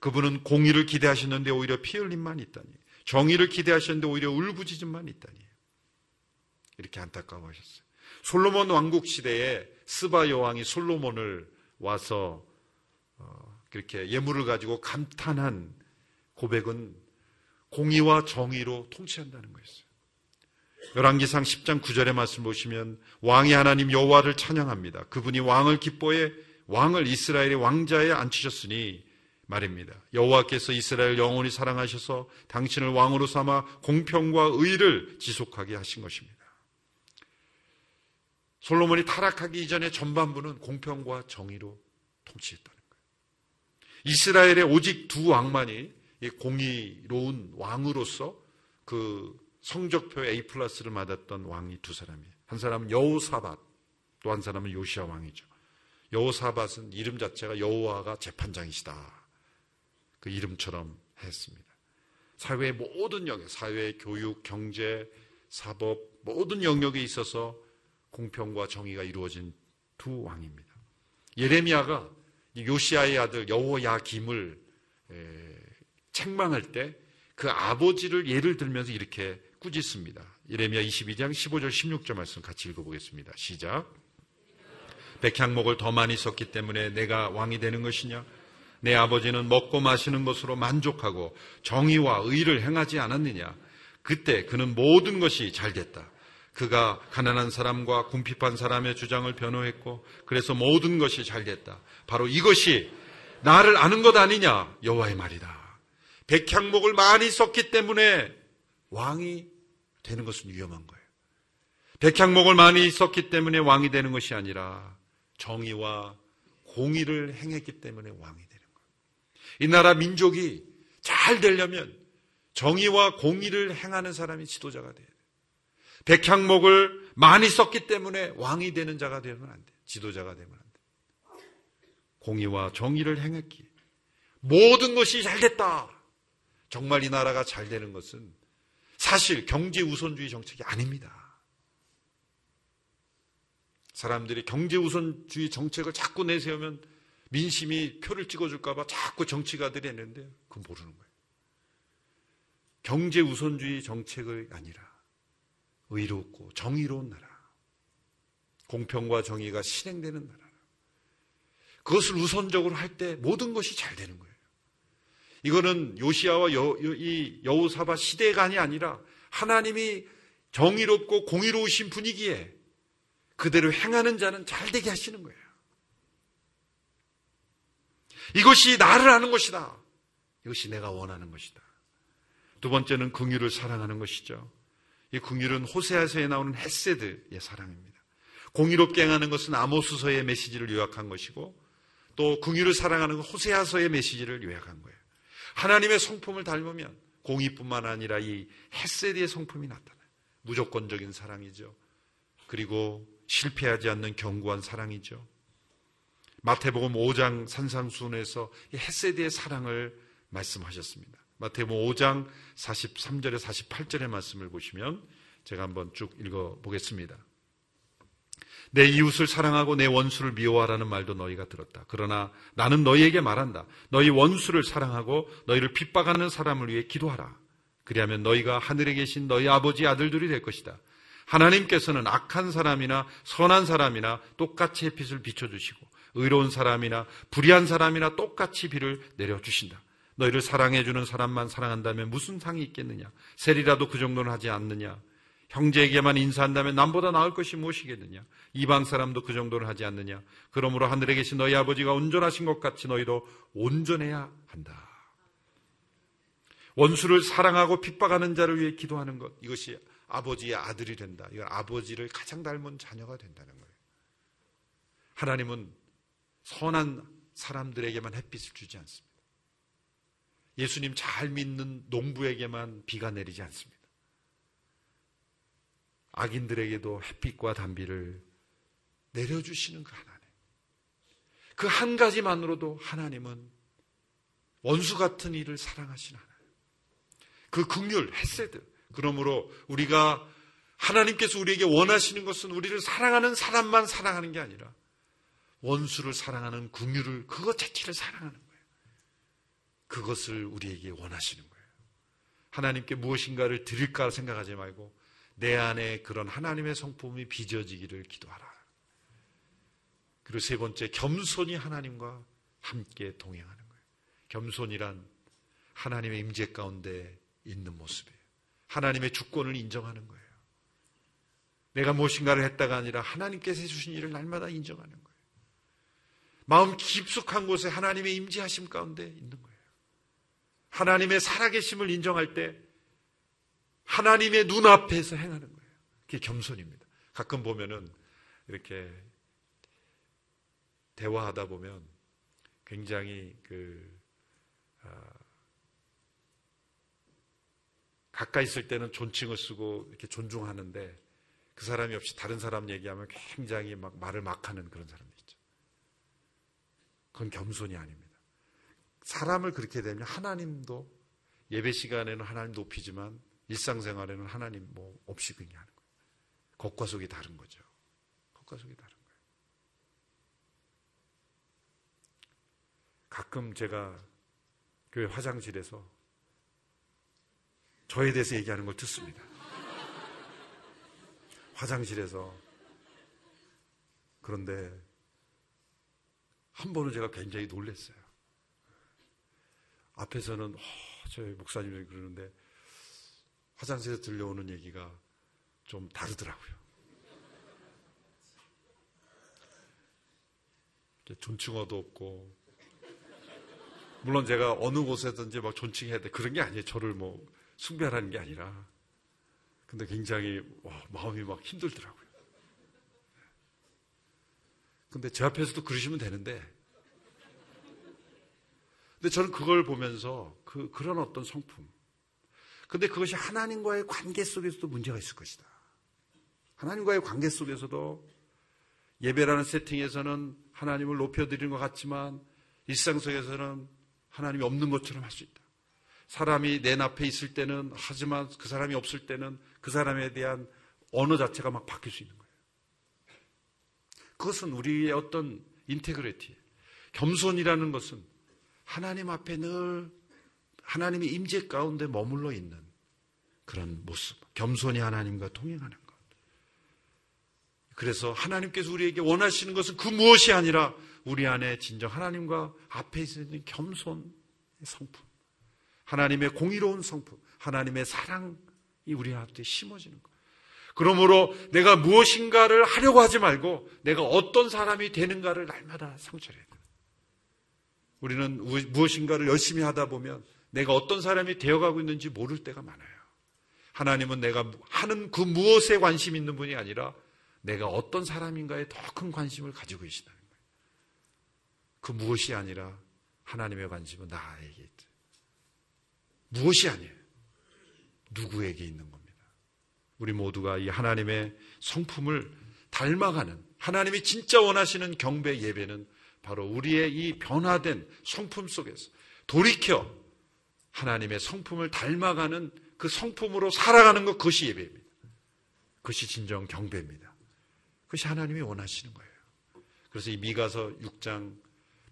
그분은 공의를 기대하셨는데 오히려 피 흘림만 있다니. 정의를 기대하셨는데 오히려 울부짖음만 있다니. 이렇게 안타까워하셨어요. 솔로몬 왕국 시대에 스바 여왕이 솔로몬을 와서 어, 그렇게 예물을 가지고 감탄한 고백은 공의와 정의로 통치한다는 거였어요. 열왕기상 10장 9절의 말씀 보시면 왕이 하나님 여호와를 찬양합니다. 그분이 왕을 기뻐해 왕을 이스라엘의 왕자에 앉히셨으니 말입니다. 여호와께서 이스라엘 영원히 사랑하셔서 당신을 왕으로 삼아 공평과 의를 지속하게 하신 것입니다. 솔로몬이 타락하기 이전에 전반부는 공평과 정의로 통치했다는 거예요. 이스라엘의 오직 두 왕만이 공의로운 왕으로서 그 성적표 A 플러스를 받았던 왕이 두 사람이에요. 한 사람은 여호사밧, 또 한 사람은 요시아 왕이죠. 여호사밧은 이름 자체가 여호와가 재판장이시다. 그 이름처럼 했습니다. 사회의 모든 영역, 사회, 교육, 경제, 사법 모든 영역에 있어서 공평과 정의가 이루어진 두 왕입니다. 예레미야가 요시아의 아들 여호야김을 책망할 때 그 아버지를 예를 들면서 이렇게 꾸짖습니다. 예레미야 22장 15절 16절 말씀 같이 읽어보겠습니다. 시작. 백향목을 더 많이 썼기 때문에 내가 왕이 되는 것이냐? 내 아버지는 먹고 마시는 것으로 만족하고 정의와 의를 행하지 않았느냐? 그때 그는 모든 것이 잘 됐다. 그가 가난한 사람과 궁핍한 사람의 주장을 변호했고 그래서 모든 것이 잘 됐다. 바로 이것이 나를 아는 것 아니냐? 여호와의 말이다. 백향목을 많이 썼기 때문에 왕이 되는 것은 위험한 거예요. 백향목을 많이 썼기 때문에 왕이 되는 것이 아니라 정의와 공의를 행했기 때문에 왕이 되는 이 나라 민족이 잘 되려면 정의와 공의를 행하는 사람이 지도자가 돼야 돼. 백향목을 많이 썼기 때문에 왕이 되는 자가 되면 안 돼. 지도자가 되면 안 돼. 공의와 정의를 행했기. 모든 것이 잘 됐다. 정말 이 나라가 잘 되는 것은 사실 경제 우선주의 정책이 아닙니다. 사람들이 경제 우선주의 정책을 자꾸 내세우면 민심이 표를 찍어줄까봐 자꾸 정치가들이 했는데 그건 모르는 거예요. 경제 우선주의 정책이 아니라 의롭고 정의로운 나라, 공평과 정의가 실행되는 나라. 그것을 우선적으로 할 때 모든 것이 잘 되는 거예요. 이거는 요시아와 여, 이 여우사바 시대간이 아니라 하나님이 정의롭고 공의로우신 분위기에 그대로 행하는 자는 잘 되게 하시는 거예요. 이것이 나를 아는 것이다. 이것이 내가 원하는 것이다. 두 번째는 궁유를 사랑하는 것이죠. 이 궁유는 호세아서에 나오는 햇세드의 사랑입니다. 공의롭게 행하는 것은 아모스서의 메시지를 요약한 것이고 또 궁유를 사랑하는 건 호세아서의 메시지를 요약한 거예요. 하나님의 성품을 닮으면 공의뿐만 아니라 이 햇세드의 성품이 나타나요. 무조건적인 사랑이죠. 그리고 실패하지 않는 견고한 사랑이죠. 마태복음 5장 산상순에서 햇세드의 사랑을 말씀하셨습니다. 마태복음 5장 43절에 48절의 말씀을 보시면 제가 한번 쭉 읽어 보겠습니다. 내 이웃을 사랑하고 내 원수를 미워하라는 말도 너희가 들었다. 그러나 나는 너희에게 말한다. 너희 원수를 사랑하고 너희를 핍박하는 사람을 위해 기도하라. 그리하면 너희가 하늘에 계신 너희 아버지 아들들이 될 것이다. 하나님께서는 악한 사람이나 선한 사람이나 똑같이 햇빛을 비춰주시고 의로운 사람이나 불의한 사람이나 똑같이 비를 내려주신다. 너희를 사랑해주는 사람만 사랑한다면 무슨 상이 있겠느냐? 셀이라도 그 정도는 하지 않느냐? 형제에게만 인사한다면 남보다 나을 것이 무엇이겠느냐? 이방 사람도 그 정도는 하지 않느냐? 그러므로 하늘에 계신 너희 아버지가 온전하신 것 같이 너희도 온전해야 한다. 원수를 사랑하고 핍박하는 자를 위해 기도하는 것. 이것이 아버지의 아들이 된다. 이건 아버지를 가장 닮은 자녀가 된다는 거예요. 하나님은 선한 사람들에게만 햇빛을 주지 않습니다. 예수님 잘 믿는 농부에게만 비가 내리지 않습니다. 악인들에게도 햇빛과 단비를 내려주시는 그 하나님. 그 한 가지만으로도 하나님은 원수 같은 일을 사랑하시는 하나님. 그 극률, 햇세드. 그러므로 우리가 하나님께서 우리에게 원하시는 것은 우리를 사랑하는 사람만 사랑하는 게 아니라 원수를 사랑하는 긍휼을 그것 자체를 사랑하는 거예요. 그것을 우리에게 원하시는 거예요. 하나님께 무엇인가를 드릴까 생각하지 말고 내 안에 그런 하나님의 성품이 빚어지기를 기도하라. 그리고 세 번째 겸손히 하나님과 함께 동행하는 거예요. 겸손이란 하나님의 임재 가운데 있는 모습이에요. 하나님의 주권을 인정하는 거예요. 내가 무엇인가를 했다가 아니라 하나님께서 해주신 일을 날마다 인정하는 거예요. 마음 깊숙한 곳에 하나님의 임재하심 가운데 있는 거예요. 하나님의 살아계심을 인정할 때 하나님의 눈앞에서 행하는 거예요. 그게 겸손입니다. 가끔 보면은 이렇게 대화하다 보면 굉장히 그 아, 가까이 있을 때는 존칭을 쓰고 이렇게 존중하는데 그 사람이 없이 다른 사람 얘기하면 굉장히 막 말을 막 하는 그런 있죠. 그건 겸손이 아닙니다. 사람을 그렇게 되면 하나님도 예배 시간에는 하나님 높이지만 일상생활에는 하나님 뭐 없이 그냥 하는 거예요. 겉과 속이 다른 거죠. 겉과 속이 다른 거예요. 가끔 제가 교회 화장실에서 저에 대해서 얘기하는 걸 듣습니다. 화장실에서. 그런데 한 번은 제가 굉장히 놀랐어요. 앞에서는 어, 저희 목사님이 그러는데 화장실에서 들려오는 얘기가 좀 다르더라고요. 존칭어도 없고 물론 제가 어느 곳에든지 막 존칭해야 돼 그런 게 아니에요. 저를 뭐 숭배하라는 게 아니라 근데 굉장히 와, 마음이 막 힘들더라고요. 근데 제 앞에서도 그러시면 되는데 근데 저는 그걸 보면서 그, 그런 어떤 성품 근데 그것이 하나님과의 관계 속에서도 문제가 있을 것이다. 하나님과의 관계 속에서도 예배라는 세팅에서는 하나님을 높여드리는 것 같지만 일상 속에서는 하나님이 없는 것처럼 할 수 있다. 사람이 내 앞에 있을 때는 하지만 그 사람이 없을 때는 그 사람에 대한 언어 자체가 막 바뀔 수 있는 거예요. 그것은 우리의 어떤 인테그리티, 겸손이라는 것은 하나님 앞에 늘 하나님의 임재 가운데 머물러 있는 그런 모습, 겸손히 하나님과 동행하는 것. 그래서 하나님께서 우리에게 원하시는 것은 그 무엇이 아니라 우리 안에 진정 하나님과 앞에 있는 겸손의 성품. 하나님의 공의로운 성품, 하나님의 사랑이 우리 앞에 심어지는 것. 그러므로 내가 무엇인가를 하려고 하지 말고 내가 어떤 사람이 되는가를 날마다 상처해야 돼. 우리는 무엇인가를 열심히 하다 보면 내가 어떤 사람이 되어가고 있는지 모를 때가 많아요. 하나님은 내가 하는 그 무엇에 관심 있는 분이 아니라 내가 어떤 사람인가에 더 큰 관심을 가지고 계시다는 거예요. 그 무엇이 아니라 하나님의 관심은 나에게 있다. 무엇이 아니에요. 누구에게 있는 겁니다. 우리 모두가 이 하나님의 성품을 닮아가는 하나님이 진짜 원하시는 경배 예배는 바로 우리의 이 변화된 성품 속에서 돌이켜 하나님의 성품을 닮아가는 그 성품으로 살아가는 것 그것이 예배입니다. 그것이 진정 경배입니다. 그것이 하나님이 원하시는 거예요. 그래서 이 미가서 6장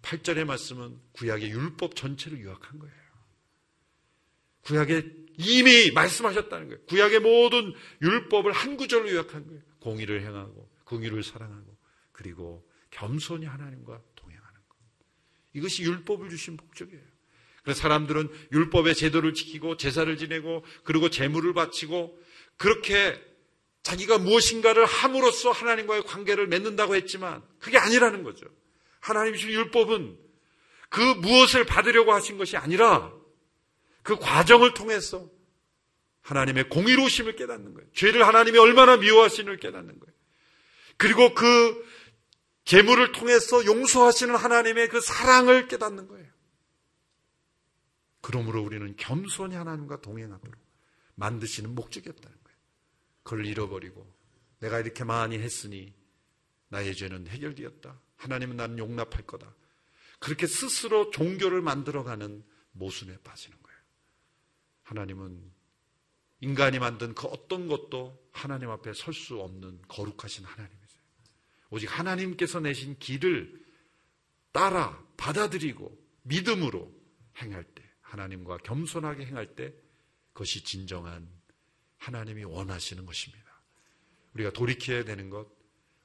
8절의 말씀은 구약의 율법 전체를 요약한 거예요. 구약에 이미 말씀하셨다는 거예요. 구약의 모든 율법을 한 구절로 요약한 거예요. 공의를 행하고 공의를 사랑하고 그리고 겸손히 하나님과 동행하는 것. 이것이 율법을 주신 목적이에요. 그래서 사람들은 율법의 제도를 지키고 제사를 지내고 그리고 제물을 바치고 그렇게 자기가 무엇인가를 함으로써 하나님과의 관계를 맺는다고 했지만 그게 아니라는 거죠. 하나님 주신 율법은 그 무엇을 받으려고 하신 것이 아니라 그 과정을 통해서 하나님의 공의로우심을 깨닫는 거예요. 죄를 하나님이 얼마나 미워하시는을 깨닫는 거예요. 그리고 그 재물을 통해서 용서하시는 하나님의 그 사랑을 깨닫는 거예요. 그러므로 우리는 겸손히 하나님과 동행하도록 만드시는 목적이었다는 거예요. 그걸 잃어버리고 내가 이렇게 많이 했으니 나의 죄는 해결되었다. 하나님은 나는 용납할 거다. 그렇게 스스로 종교를 만들어가는 모순에 빠지는 거예요. 하나님은 인간이 만든 그 어떤 것도 하나님 앞에 설 수 없는 거룩하신 하나님이세요. 오직 하나님께서 내신 길을 따라 받아들이고 믿음으로 행할 때, 하나님과 겸손하게 행할 때, 그것이 진정한 하나님이 원하시는 것입니다. 우리가 돌이켜야 되는 것,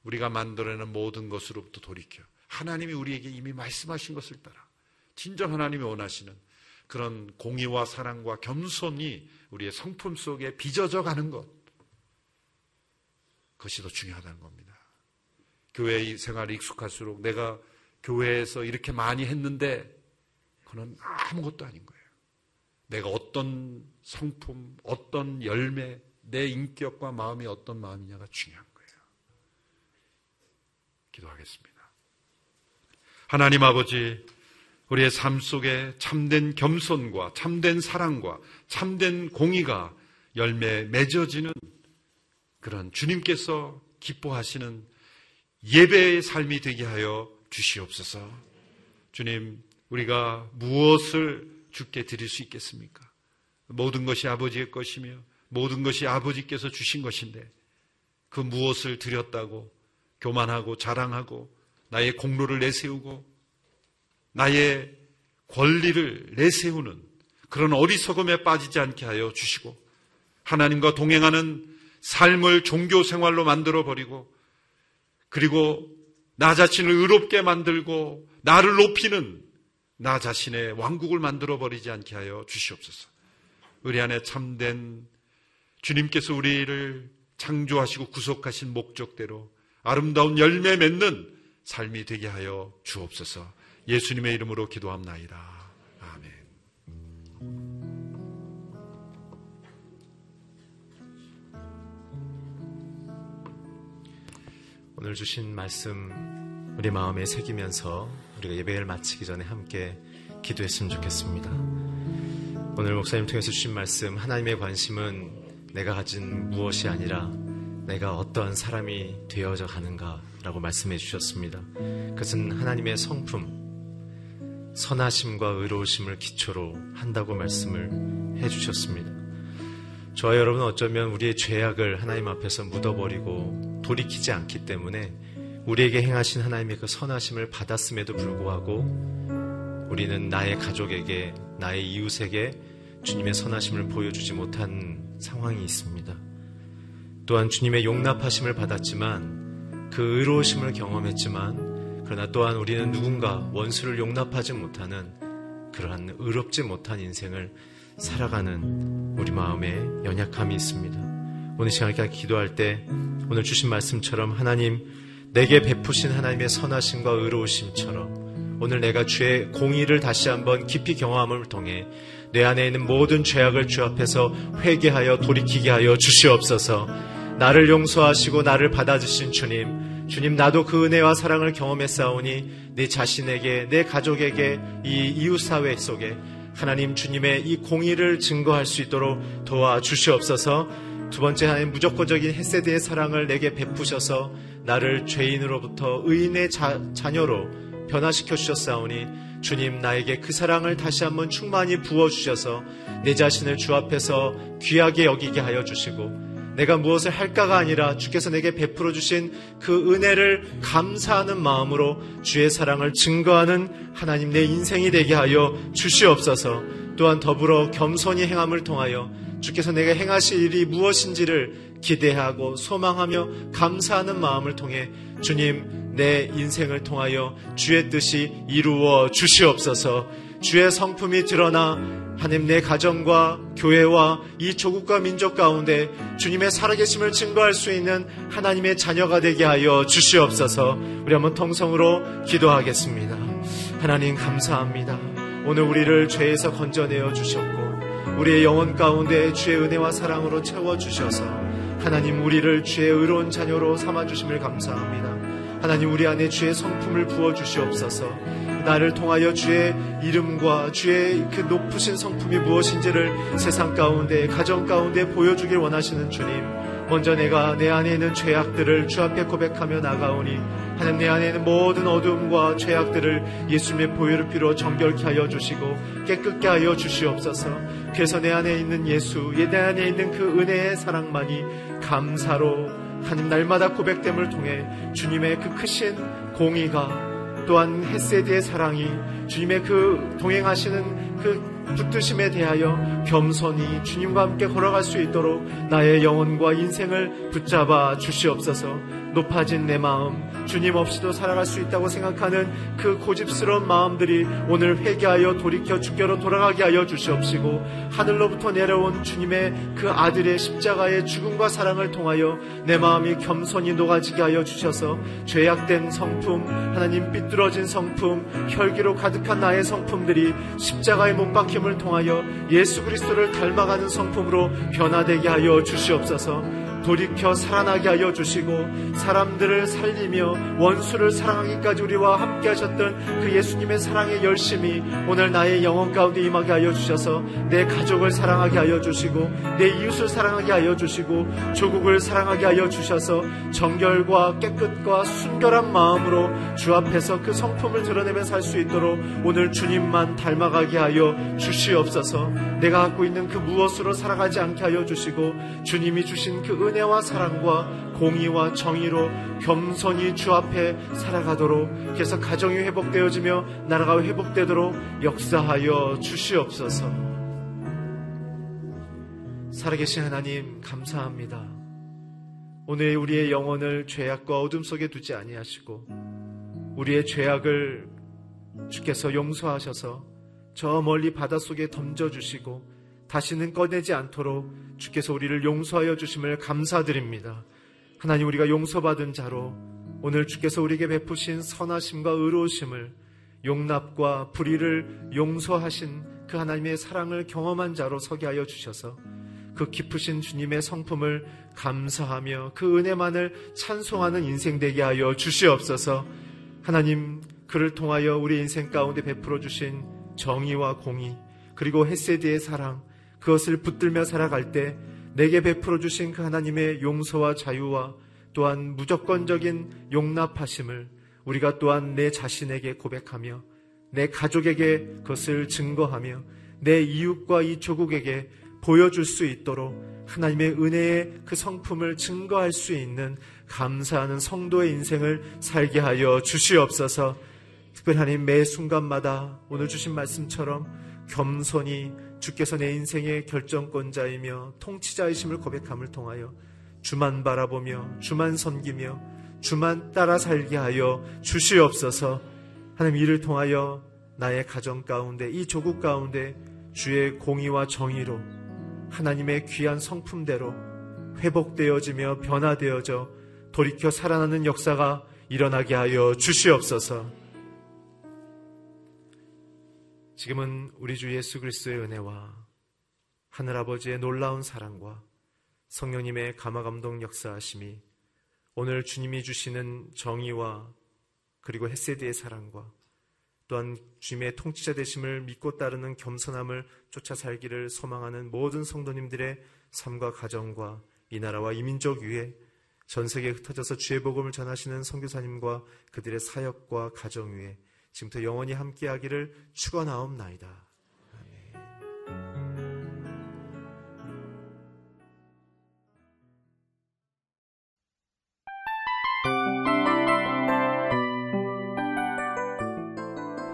우리가 만들어내는 모든 것으로부터 돌이켜. 하나님이 우리에게 이미 말씀하신 것을 따라 진정 하나님이 원하시는 그런 공의와 사랑과 겸손이 우리의 성품 속에 빚어져 가는 것. 그것이 더 중요하다는 겁니다. 교회 생활이 익숙할수록 내가 교회에서 이렇게 많이 했는데 그건 아무것도 아닌 거예요. 내가 어떤 성품, 어떤 열매, 내 인격과 마음이 어떤 마음이냐가 중요한 거예요. 기도하겠습니다. 하나님 아버지, 우리의 삶 속에 참된 겸손과 참된 사랑과 참된 공의가 열매 맺어지는 그런 주님께서 기뻐하시는 예배의 삶이 되게 하여 주시옵소서. 주님, 우리가 무엇을 주께 드릴 수 있겠습니까? 모든 것이 아버지의 것이며 모든 것이 아버지께서 주신 것인데 그 무엇을 드렸다고 교만하고 자랑하고 나의 공로를 내세우고 나의 권리를 내세우는 그런 어리석음에 빠지지 않게 하여 주시고 하나님과 동행하는 삶을 종교 생활로 만들어 버리고 그리고 나 자신을 의롭게 만들고 나를 높이는 나 자신의 왕국을 만들어 버리지 않게 하여 주시옵소서. 우리 안에 참된 주님께서 우리를 창조하시고 구속하신 목적대로 아름다운 열매 맺는 삶이 되게 하여 주옵소서. 예수님의 이름으로 기도합나이다. 아멘. 오늘 주신 말씀 우리 마음에 새기면서 우리가 예배를 마치기 전에 함께 기도했으면 좋겠습니다. 오늘 목사님 통해서 주신 말씀 하나님의 관심은 내가 가진 무엇이 아니라 내가 어떠한 사람이 되어져 가는가라고 말씀해 주셨습니다. 그것은 하나님의 성품, 선하심과 의로우심을 기초로 한다고 말씀을 해주셨습니다. 저와 여러분은 어쩌면 우리의 죄악을 하나님 앞에서 묻어버리고 돌이키지 않기 때문에 우리에게 행하신 하나님의 그 선하심을 받았음에도 불구하고 우리는 나의 가족에게, 나의 이웃에게 주님의 선하심을 보여주지 못한 상황이 있습니다. 또한 주님의 용납하심을 받았지만 그 의로우심을 경험했지만 그러나 또한 우리는 누군가 원수를 용납하지 못하는 그러한 의롭지 못한 인생을 살아가는 우리 마음에 연약함이 있습니다. 오늘 시간 에 기도할 때 오늘 주신 말씀처럼 하나님 내게 베푸신 하나님의 선하심과 의로우심처럼 오늘 내가 주의 공의를 다시 한번 깊이 경험함을 통해 내 안에 있는 모든 죄악을 주 앞에서 회개하여 돌이키게 하여 주시옵소서. 나를 용서하시고 나를 받아주신 주님, 주님 나도 그 은혜와 사랑을 경험했사오니 내 자신에게 내 가족에게 이 이웃 사회 속에 하나님 주님의 이 공의를 증거할 수 있도록 도와 주시옵소서. 두 번째 하나님 무조건적인 헤세드의 사랑을 내게 베푸셔서 나를 죄인으로부터 의인의 자, 자녀로 변화시켜 주셨사오니 주님 나에게 그 사랑을 다시 한번 충만히 부어 주셔서 내 자신을 주 앞에서 귀하게 여기게 하여 주시고 내가 무엇을 할까가 아니라 주께서 내게 베풀어 주신 그 은혜를 감사하는 마음으로 주의 사랑을 증거하는 하나님 내 인생이 되게 하여 주시옵소서. 또한 더불어 겸손히 행함을 통하여 주께서 내가 행하실 일이 무엇인지를 기대하고 소망하며 감사하는 마음을 통해 주님 내 인생을 통하여 주의 뜻이 이루어 주시옵소서 주의 성품이 드러나 하나님 내 가정과 교회와 이 조국과 민족 가운데 주님의 살아계심을 증거할 수 있는 하나님의 자녀가 되게 하여 주시옵소서 우리 한번 통성으로 기도하겠습니다. 하나님 감사합니다. 오늘 우리를 죄에서 건져내어 주셨고 우리의 영혼 가운데 주의 은혜와 사랑으로 채워주셔서 하나님 우리를 주의 의로운 자녀로 삼아주심을 감사합니다. 하나님 우리 안에 주의 성품을 부어주시옵소서 나를 통하여 주의 이름과 주의 그 높으신 성품이 무엇인지를 세상 가운데 가정 가운데 보여주길 원하시는 주님 먼저 내가 내 안에 있는 죄악들을 주 앞에 고백하며 나가오니 하나님 내 안에 있는 모든 어둠과 죄악들을 예수님의 보혈을 피로 정결케 하여 주시고 깨끗게 하여 주시옵소서. 그래서 내 안에 있는 예수 내 안에 있는 그 은혜의 사랑만이 감사로 하나님 날마다 고백됨을 통해 주님의 그 크신 공의가 또한 햇세드의 사랑이 주님의 그 동행하시는 그 붙드심에 대하여 겸손히 주님과 함께 걸어갈 수 있도록 나의 영혼과 인생을 붙잡아 주시옵소서. 높아진 내 마음, 주님 없이도 살아갈 수 있다고 생각하는 그 고집스러운 마음들이 오늘 회개하여 돌이켜 주께로 돌아가게 하여 주시옵시고 하늘로부터 내려온 주님의 그 아들의 십자가의 죽음과 사랑을 통하여 내 마음이 겸손히 녹아지게 하여 주셔서 죄악된 성품, 하나님 삐뚤어진 성품, 혈기로 가득한 나의 성품들이 십자가의 못 박힘을 통하여 예수 그리스도를 닮아가는 성품으로 변화되게 하여 주시옵소서. 돌이켜 살아나게 하여 주시고 사람들을 살리며 원수를 사랑하기까지 우리와 함께 하셨던 그 예수님의 사랑의 열심이 오늘 나의 영혼 가운데 임하게 하여 주셔서 내 가족을 사랑하게 하여 주시고 내 이웃을 사랑하게 하여 주시고 조국을 사랑하게 하여 주셔서 정결과 깨끗과 순결한 마음으로 주 앞에서 그 성품을 드러내며 살 수 있도록 오늘 주님만 닮아가게 하여 주시옵소서 내가 갖고 있는 그 무엇으로 살아가지 않게 하여 주시고 주님이 주신 그 은. 은혜와 사랑과 공의와 정의로 겸손히 주 앞에 살아가도록 그래서 가정이 회복되어지며 나라가 회복되도록 역사하여 주시옵소서. 살아계신 하나님 감사합니다. 오늘 우리의 영혼을 죄악과 어둠 속에 두지 아니하시고 우리의 죄악을 주께서 용서하셔서 저 멀리 바닷속에 던져주시고 다시는 꺼내지 않도록 주께서 우리를 용서하여 주심을 감사드립니다. 하나님 우리가 용서받은 자로 오늘 주께서 우리에게 베푸신 선하심과 의로우심을 용납과 불의를 용서하신 그 하나님의 사랑을 경험한 자로 서게 하여 주셔서 그 깊으신 주님의 성품을 감사하며 그 은혜만을 찬송하는 인생 되게 하여 주시옵소서 하나님 그를 통하여 우리 인생 가운데 베풀어 주신 정의와 공의 그리고 헤세드의 사랑 그것을 붙들며 살아갈 때 내게 베풀어 주신 그 하나님의 용서와 자유와 또한 무조건적인 용납하심을 우리가 또한 내 자신에게 고백하며 내 가족에게 그것을 증거하며 내 이웃과 이 조국에게 보여줄 수 있도록 하나님의 은혜의 그 성품을 증거할 수 있는 감사하는 성도의 인생을 살게 하여 주시옵소서. 특별히 하나님 매 순간마다 오늘 주신 말씀처럼 겸손히 주께서 내 인생의 결정권자이며 통치자이심을 고백함을 통하여 주만 바라보며 주만 섬기며 주만 따라 살게 하여 주시옵소서 하나님 이를 통하여 나의 가정 가운데 이 조국 가운데 주의 공의와 정의로 하나님의 귀한 성품대로 회복되어지며 변화되어져 돌이켜 살아나는 역사가 일어나게 하여 주시옵소서. 지금은 우리 주 예수 그리스도의 은혜와 하늘 아버지의 놀라운 사랑과 성령님의 감화 감동 역사하심이 오늘 주님이 주시는 정의와 그리고 햇세드의 사랑과 또한 주님의 통치자 되심을 믿고 따르는 겸손함을 쫓아 살기를 소망하는 모든 성도님들의 삶과 가정과 이 나라와 이 민족 위에 전 세계에 흩어져서 주의 복음을 전하시는 선교사님과 그들의 사역과 가정 위에 지금부터 영원히 함께하기를 축원하옵나이다.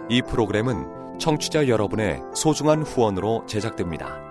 이 프로그램은 청취자 여러분의 소중한 후원으로 제작됩니다.